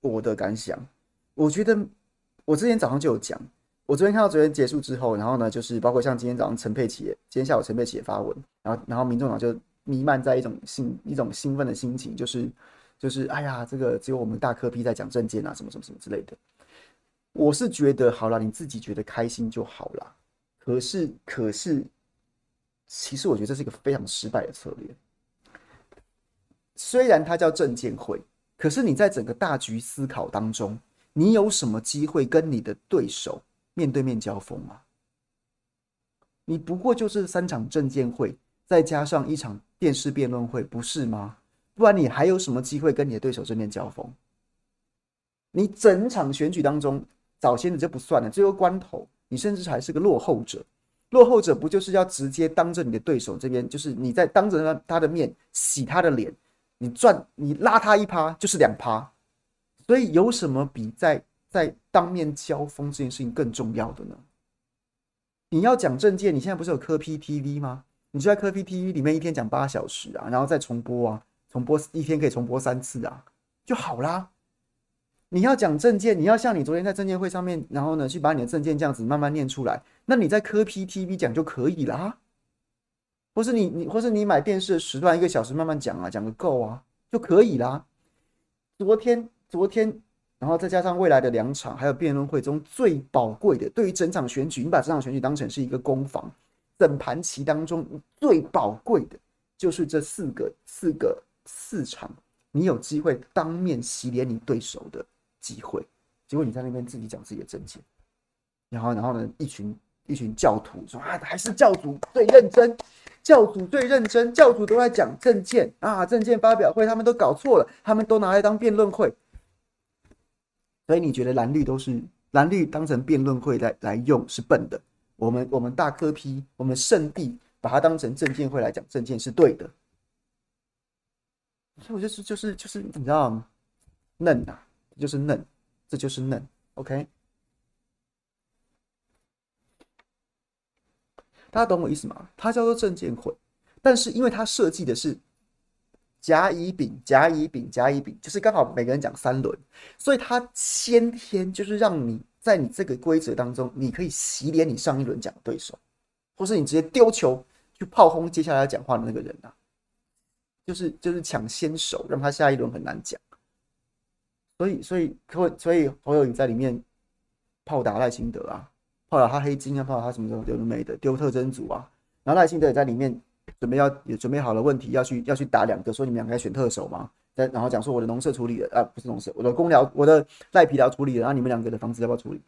我的感想。我觉得我之前早上就有讲。我昨天看到昨天结束之后，然后呢，就是包括像今天早上陈佩琪，今天下午陈佩琪也发文，然后然后民众党就弥漫在一种兴一种兴奋的心情，就是就是哎呀，这个只有我们大科批在讲政见啊，什么什么什么之类的。我是觉得好了，你自己觉得开心就好了。可是可是，其实我觉得这是一个非常失败的策略。虽然它叫政见会，可是你在整个大局思考当中，你有什么机会跟你的对手面对面交锋啊！你不过就是三场证见会，再加上一场电视辩论会，不是吗？不然你还有什么机会跟你的对手正面交锋？你整场选举当中，早先的就不算了，最后关头，你甚至还是个落后者。落后者不就是要直接当着你的对手这边，就是你在当着他的面洗他的脸，你赚你拉他一趴就是两趴，所以有什么比在？在当面交锋这件事情更重要的呢？你要讲政见，你现在不是有科 P TV 吗？你就在科 P TV 里面一天讲八小时啊，然后再重播啊，重播一天可以重播三次啊，就好啦。你要讲证件，你要像你昨天在政见会上面，然后呢去把你的证件这样子慢慢念出来，那你在科 P TV 讲就可以啦。或是你你或是你买电视的时段一个小时慢慢讲啊，讲个够啊就可以啦。昨天昨天。然后再加上未来的两场，还有辩论会中最宝贵的，对于整场选举，你把这场选举当成是一个攻防，整盘棋当中最宝贵的，就是这四个、四个、四场，你有机会当面洗脸你对手的机会。结果你在那边自己讲自己的政见，然后，然后呢，一群一群教徒说啊，还是教主最认真，教主最认真，教主都在讲政见啊，政见发表会他们都搞错了，他们都拿来当辩论会。所以你觉得蓝绿都是蓝绿当成辩论会来来用是笨的？我们我们大科批我们圣地把它当成政见会来讲政见是对的。所以我就是就是就是你知道吗？嫩啊，就是嫩，这就是嫩。OK，大家懂我意思吗？它叫做政见会，但是因为它设计的是。甲乙丙，甲乙丙，甲乙丙，就是刚好每个人讲三轮，所以他先天就是让你在你这个规则当中，你可以洗脸你上一轮讲的对手，或是你直接丢球去炮轰接下来要讲话的那个人啊。就是就是抢先手，让他下一轮很难讲。所以所以所所以侯友宜在里面炮打赖清德啊，炮打他黑金啊，炮打他什么时候丢的没的丢特征组啊，然后赖清德也在里面准备要也准备好了问题要去要去打两个，说你们两个要选特首吗？再然后讲说我的农舍处理了啊，不是农舍，我的公寮我的赖皮寮处理了，然后你们两个的房子要不要处理？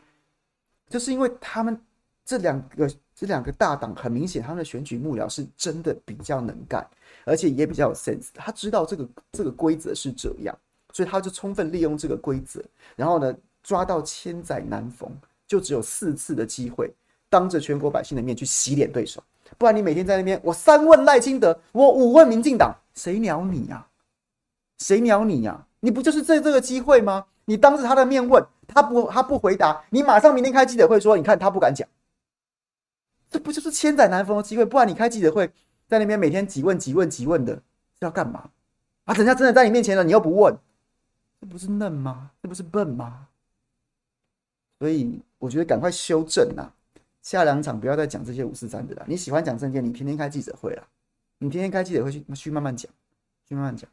就是因为他们这两个这两个大党很明显，他们的选举幕僚是真的比较能干，而且也比较有 sense。他知道这个这个规则是这样，所以他就充分利用这个规则，然后呢抓到千载难逢，就只有四次的机会，当着全国百姓的面去洗脸对手。不然你每天在那边，我三问赖清德，我五问民进党，谁鸟你呀？谁鸟你呀？你不就是这这个机会吗？你当着他的面问。他不，他不回答，你马上明天开记者会说，你看他不敢讲，这不就是千载难逢的机会？不然你开记者会，在那边每天几问几问几问的，要干嘛？啊，人家真的在你面前了，你又不问，这不是嫩吗？这不是笨吗？所以我觉得赶快修正呐，下两场不要再讲这些五四三的了。你喜欢讲政见，你天天开记者会了，你天天开记者会去去慢慢讲，去慢慢讲。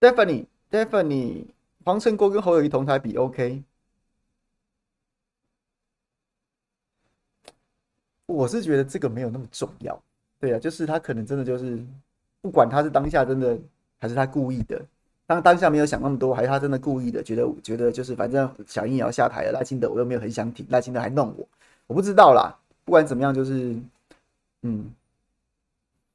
Stephanie，Stephanie，黄成国跟侯友谊同台比 OK，我是觉得这个没有那么重要。对啊，就是他可能真的就是，不管他是当下真的还是他故意的，当当下没有想那么多，还是他真的故意的，觉得觉得就是反正小英也要下台了，赖清德我又没有很想挺，赖清德还弄我，我不知道啦。不管怎么样，就是，嗯，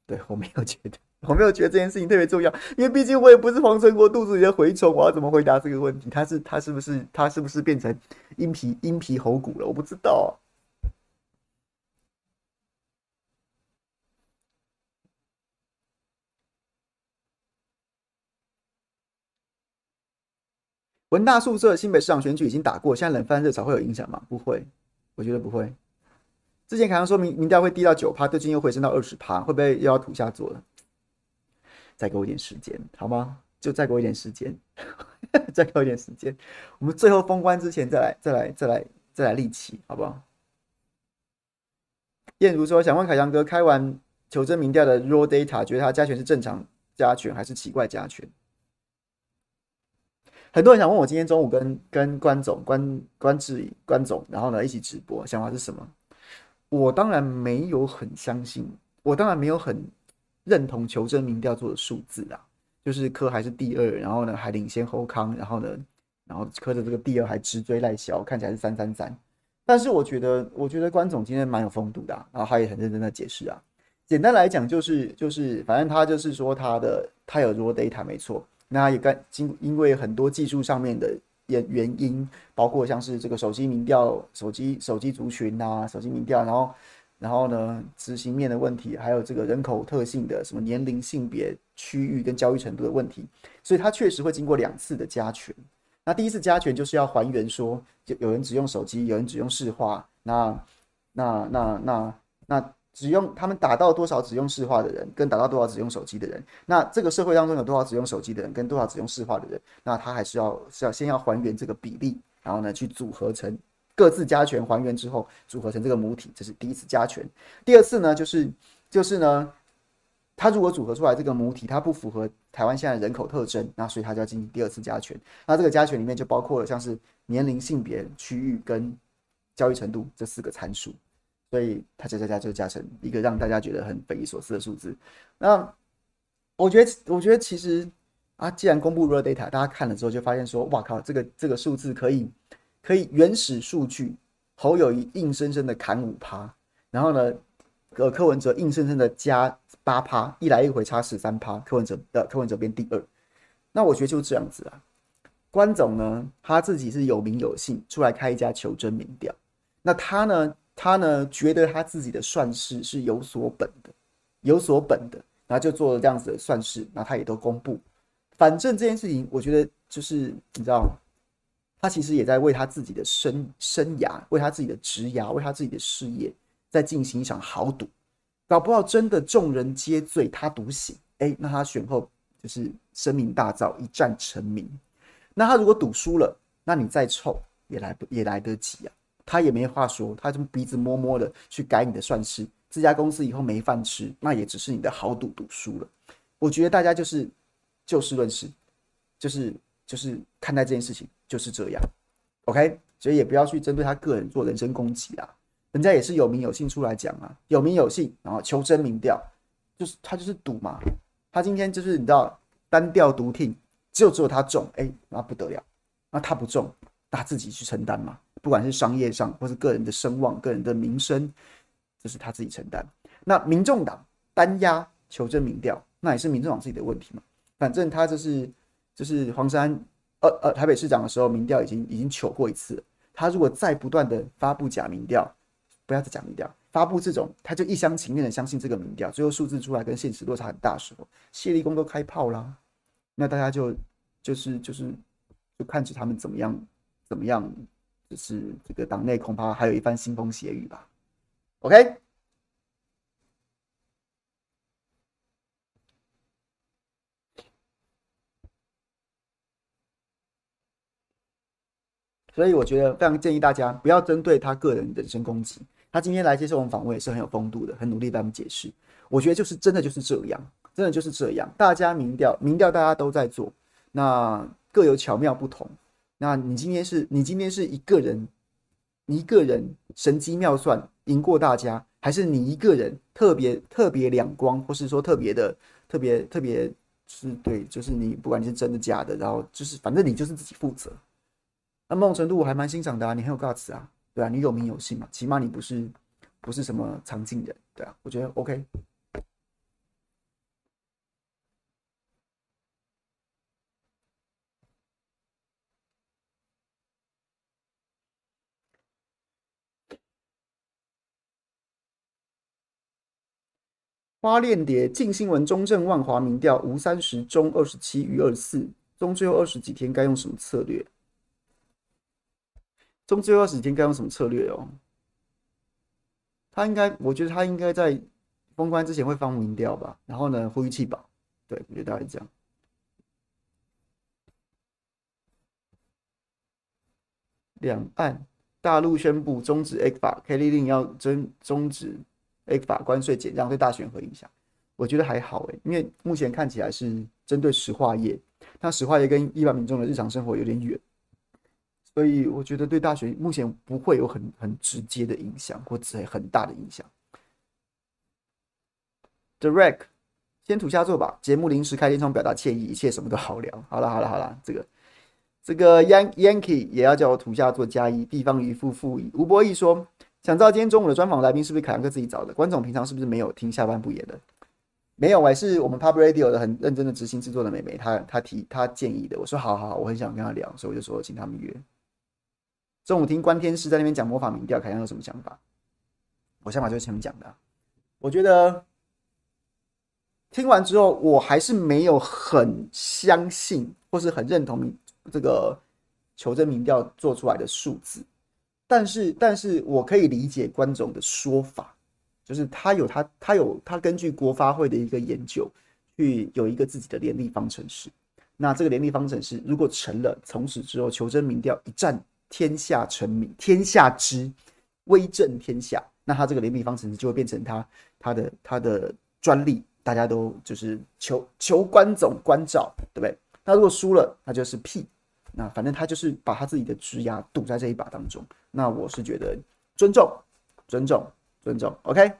对，我没有觉得。我没有觉得这件事情特别重要，因为毕竟我也不是黄成国肚子里的蛔虫，我要怎么回答这个问题？他是他是不是他是不是变成鹰皮鹰皮猴骨了？我不知道。文大宿舍新北市长选举已经打过，现在冷饭热炒会有影响吗？不会，我觉得不会。之前凯阳说民民调会低到九趴，最近又回升到二十趴，会不会又要土下座了？再给我一点时间，好吗？就再给我一点时间，再给我一点时间。我们最后封关之前再来，再来，再来，再来立旗，好不好？燕如说：“想问凯翔哥，开完求真民调的 raw data，觉得他加权是正常加权还是奇怪加权？”很多人想问我，今天中午跟跟关总、关关志、关总，然后呢一起直播，想法是什么？我当然没有很相信，我当然没有很。认同求真民调做的数字啊，就是柯还是第二，然后呢还领先侯康，然后呢，然后柯的这个第二还直追赖萧，看起来是三三三。但是我觉得，我觉得关总今天蛮有风度的，啊，然后他也很认真的解释啊。简单来讲就是就是，反正他就是说他的他有 raw data 没错，那也跟经因为很多技术上面的原原因，包括像是这个手机民调、手机手机族群啊、手机民调，然后。然后呢，执行面的问题，还有这个人口特性的什么年龄、性别、区域跟教育程度的问题，所以它确实会经过两次的加权。那第一次加权就是要还原说，就有人只用手机，有人只用市话，那那那那那只用他们打到多少只用市话的人，跟打到多少只用手机的人，那这个社会当中有多少只用手机的人，跟多少只用市话的人，那他还是要是要先要还原这个比例，然后呢去组合成。各自加权还原之后，组合成这个母体，这是第一次加权。第二次呢，就是就是呢，它如果组合出来这个母体，它不符合台湾现在人口特征，那所以它就要进行第二次加权。那这个加权里面就包括了像是年龄、性别、区域跟教育程度这四个参数，所以它加加加就加成一个让大家觉得很匪夷所思的数字。那我觉得，我觉得其实啊，既然公布 raw data，大家看了之后就发现说，哇靠，这个这个数字可以。可以原始数据，侯友宜硬生生的砍五趴，然后呢，呃，柯文哲硬生生的加八趴，一来一回差十三趴，柯文哲的柯文哲变第二。那我觉得就这样子啊。关总呢，他自己是有名有姓，出来开一家求真民调。那他呢，他呢觉得他自己的算式是有所本的，有所本的，然后就做了这样子的算式，那他也都公布。反正这件事情，我觉得就是你知道吗。他其实也在为他自己的生生涯，为他自己的职涯，为他自己的事业在进行一场豪赌，搞不好真的众人皆醉他独醒，哎，那他选后就是声名大噪，一战成名。那他如果赌输了，那你再臭也来不也来得及啊，他也没话说，他就鼻子摸摸的去改你的算式，这家公司以后没饭吃，那也只是你的豪赌赌输了。我觉得大家就是就事论事，就是就是看待这件事情就是这样，OK，所以也不要去针对他个人做人身攻击啊。人家也是有名有姓出来讲啊，有名有姓，然后求真民调，就是他就是赌嘛。他今天就是你知道单调独听，只有只有他中，哎、那不得了。那他不中，他自己去承担嘛。不管是商业上或是个人的声望、个人的名声，这是他自己承担。那民众党单押求真民调，那也是民众党自己的问题嘛。反正他就是就是黄珊呃呃台北市长的时候，民调已经已经糗过一次。他如果再不断的发布假民调，不要再讲民调，发布这种，他就一厢情愿的相信这个民调，最后数字出来跟现实落差很大的时候，谢立功都开炮啦，那大家就就是就是就看着他们怎么样怎么样，就是这个党内恐怕还有一番腥风血雨吧。OK，所以我觉得非常建议大家不要针对他个人人身攻击。他今天来接受我们访问也是很有风度的，很努力帮我们解释。我觉得就是真的就是这样，真的就是这样。大家民调，民调大家都在做，那各有巧妙不同。那你今天是你今天是一个人，你一个人神机妙算赢过大家，还是你一个人特别特别两光，或是说特别的特别特别是对，就是你不管你是真的假的，然后就是反正你就是自己负责。那某种程度我还蛮欣赏的啊，你很有 guts 啊。对啊，你有名有姓嘛，起码你不是不是什么常进人，对啊，我觉得 OK。花链蝶镜新闻中正万华民调，吴三十中二十七余二十四，中最后二十几天该用什么策略？中最后二十天该用什么策略哦？他应该，我觉得他应该在封关之前会放民调吧。然后呢，呼吁弃保。对，我觉得大概是这样。两岸大陆宣布终止 ECFA K 令要终终止 ECFA 关税减让，对大选会影响？我觉得还好诶，因为目前看起来是针对石化业，那石化业跟一般民众的日常生活有点远。所以我觉得对大选目前不会有很很直接的影响，或者很大的影响。Direct 先土下座吧，节目临时开天窗表达歉意，一切什么都好聊。好了好了好了，这个这个 Yan Yankee 也要叫我土下做加一，地方渔夫复议。吴博义说，想知道今天中午的专访来宾是不是凯阳哥自己找的？关总平常是不是没有听下半部演的？没有，我是我们 Pub Radio 的很认真的执行制作的美眉，她她提她建议的。我说好好好，我很想跟她聊，所以我就说请他们约。中午听关天师在那边讲魔法民调，凯阳有什么想法？我想法就是前面讲的，我觉得听完之后，我还是没有很相信或是很认同这个求真民调做出来的数字，但是，但是我可以理解关总的说法，就是他有他他有他根据国发会的一个研究，去有一个自己的联立方程式。那这个联立方程式如果成了，从此之后求真民调一战。天下成名，天下知，威震天下。那他这个联立方程式就会变成他他的他的专利，大家都就是求求关总关照，对不对？那如果输了，那就是屁。那反正他就是把他自己的职涯赌在这一把当中。那我是觉得尊重，尊重，尊重。OK。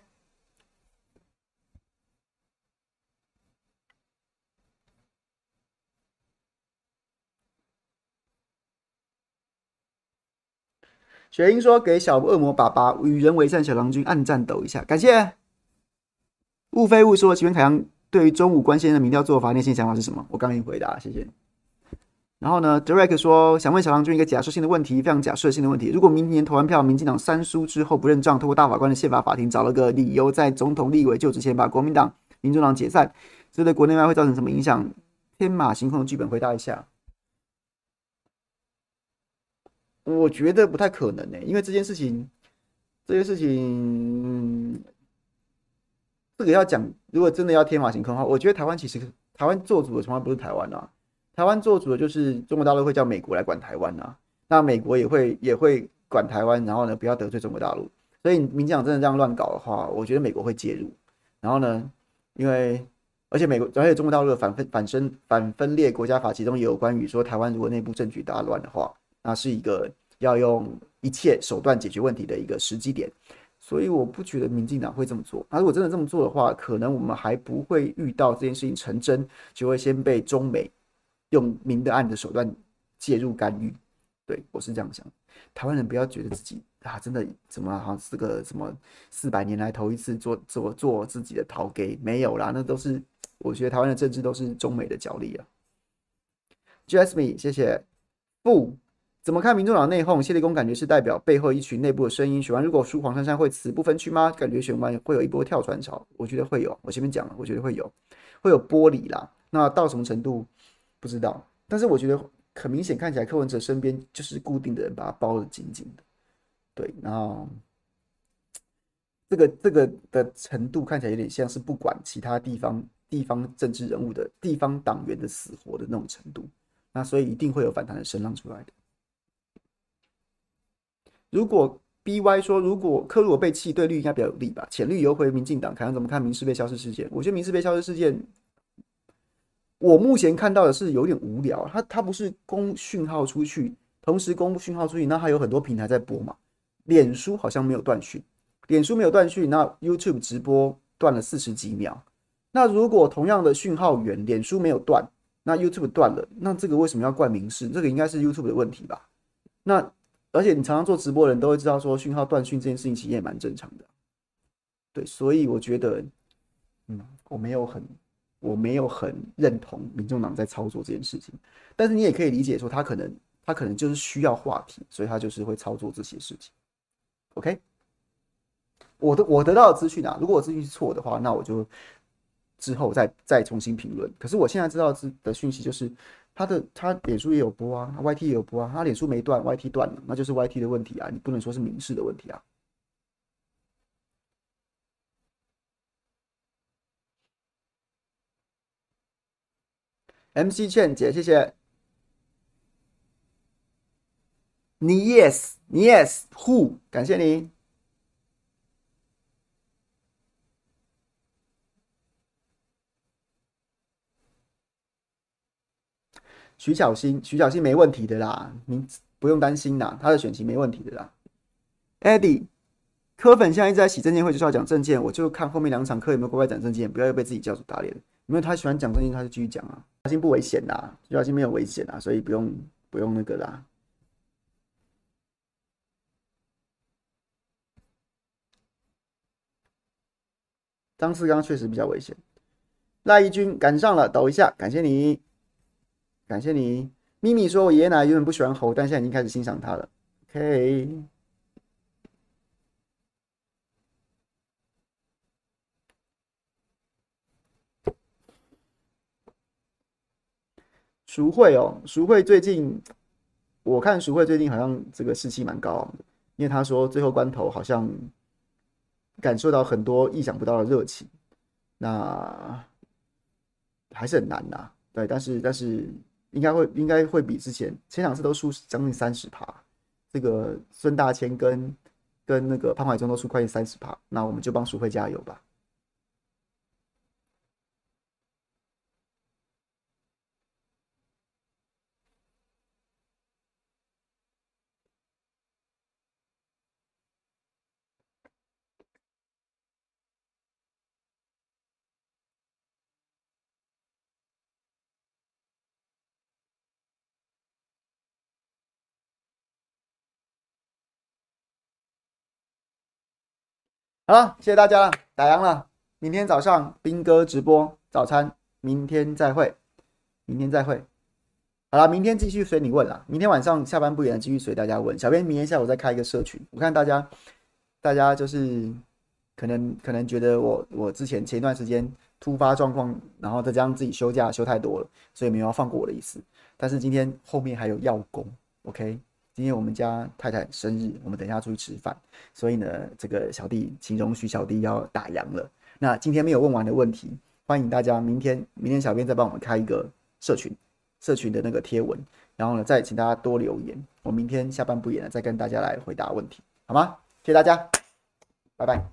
雪英说：“给小恶魔爸爸与人为善小郎君暗赞抖一下，感谢。”雾非雾说：“请问凯阳对于中午关先生的民调做法，内心想法是什么？”我刚已经回答，谢谢。然后呢，Derek 说：“想问小郎君一个假设性的问题，非常假设性的问题。如果明年投完票，民进党三输之后不认账，透过大法官的宪法法庭找了个理由，在总统、立委就职前把国民党、民主党解散，这对国内外会造成什么影响？天马行空的剧本，回答一下。”我觉得不太可能呢、因为这件事情，这件事情这个要讲，如果真的要天马行空的话，我觉得台湾其实台湾做主的从来不是台湾啊，台湾做主的就是中国大陆会叫美国来管台湾啊，那美国也会也会管台湾，然后呢不要得罪中国大陆。所以民进党真的这样乱搞的话，我觉得美国会介入。然后呢，因为而且美国而且中国大陆的反分反分反分裂国家法其中也有关于说，台湾如果内部政局大乱的话，那是一个要用一切手段解决问题的一个时机点。所以我不觉得民进党会这么做。那如果真的这么做的话，可能我们还不会遇到这件事情成真，就会先被中美用明的暗的手段介入干预。对，我是这样想。台湾人不要觉得自己。啊，真的怎么好像是个什么四百年来头一次做做做自己的头给？没有啦，那都是我觉得台湾的政治都是中美的角力啊。Jasmine，谢谢。不，怎么看民众党内讧？谢立功感觉是代表背后一群内部的声音。选完如果输黄珊珊会此不分区吗？感觉选完会有一波跳船潮。我觉得会有，我前面讲了，我觉得会有，会有剥离啦。那到什么程度不知道，但是我觉得很明显看起来柯文哲身边就是固定的人把他包得紧紧的。对，然后这个这个的程度看起来有点像是不管其他地方地方政治人物的地方党员的死活的那种程度，那所以一定会有反弹的声浪出来的。如果 BY 说，如果柯如果被弃，对绿应该比较有利吧？浅绿游回民进党，看怎么看民视被消失事件？我觉得民视被消失事件，我目前看到的是有点无聊，他他不是公讯号出去，同时公布讯号出去，那还有很多平台在播嘛。脸书好像没有断讯，脸书没有断讯，那 YouTube 直播断了四十几秒。那如果同样的讯号源，脸书没有断，那 YouTube 断了，那这个为什么要怪民视？这个应该是 YouTube 的问题吧？那而且你常常做直播的人都会知道，说讯号断讯这件事情其实也蛮正常的。对，所以我觉得，嗯，我没有很，我没有很认同民众党在操作这件事情。但是你也可以理解说，他可能他可能就是需要话题，所以他就是会操作这些事情。OK，我的我得到的资讯啊，如果我资讯是错的话，那我就之后再再重新评论。可是我现在知道的讯息就是，他的他脸书也有播啊他，YT 也有播啊，他脸书没断，YT 断了，那就是 YT 的问题啊，你不能说是民事的问题啊。MC 劝姐，谢谢。你 yes，你 yes，who？感谢你。徐小新，徐小新没问题的啦，你不用担心啦，他的选情没问题的啦。Eddie，柯粉现在一直在洗证件会，就是要讲证件，我就看后面两场课有没有乖乖讲证件，不要又被自己教主打脸。因为他喜欢讲证件，他就继续讲啊。小新不危险啦，徐小新没有危险啦，所以不用不用那个啦。张世刚确实比较危险。赖一军赶上了，抖一下，感谢你，感谢你。咪咪说：“我爷爷奶奶原本不喜欢猴，但现在已经开始欣赏他了。” OK。淑慧哦，淑慧最近，我看淑慧最近好像这个士气蛮高昂的，因为他说最后关头好像。感受到很多意想不到的热情，那还是很难呐。对，但是但是应该会应该会比之前前两次都输将近三十趴，这个孙大千跟跟那个潘怀忠都输快三十趴，那我们就帮苏慧加油吧。好了，谢谢大家了，打烊了。明天早上兵哥直播早餐，明天再会，明天再会。好了，明天继续随你问了。明天晚上下班不远，继续随大家问。小编明天下午再开一个社群，我看大家，大家就是可能可能觉得我我之前前一段时间突发状况，然后再加上自己休假休太多了，所以没有要放过我的意思。但是今天后面还有要工，OK。今天我们家太太生日，我们等一下出去吃饭，所以呢，这个小弟请容许小弟要打烊了。那今天没有问完的问题，欢迎大家明天，明天小编再帮我们开一个社群，社群的那个贴文，然后呢，再请大家多留言，我明天下班不演了，再跟大家来回答问题，好吗？谢谢大家，拜拜。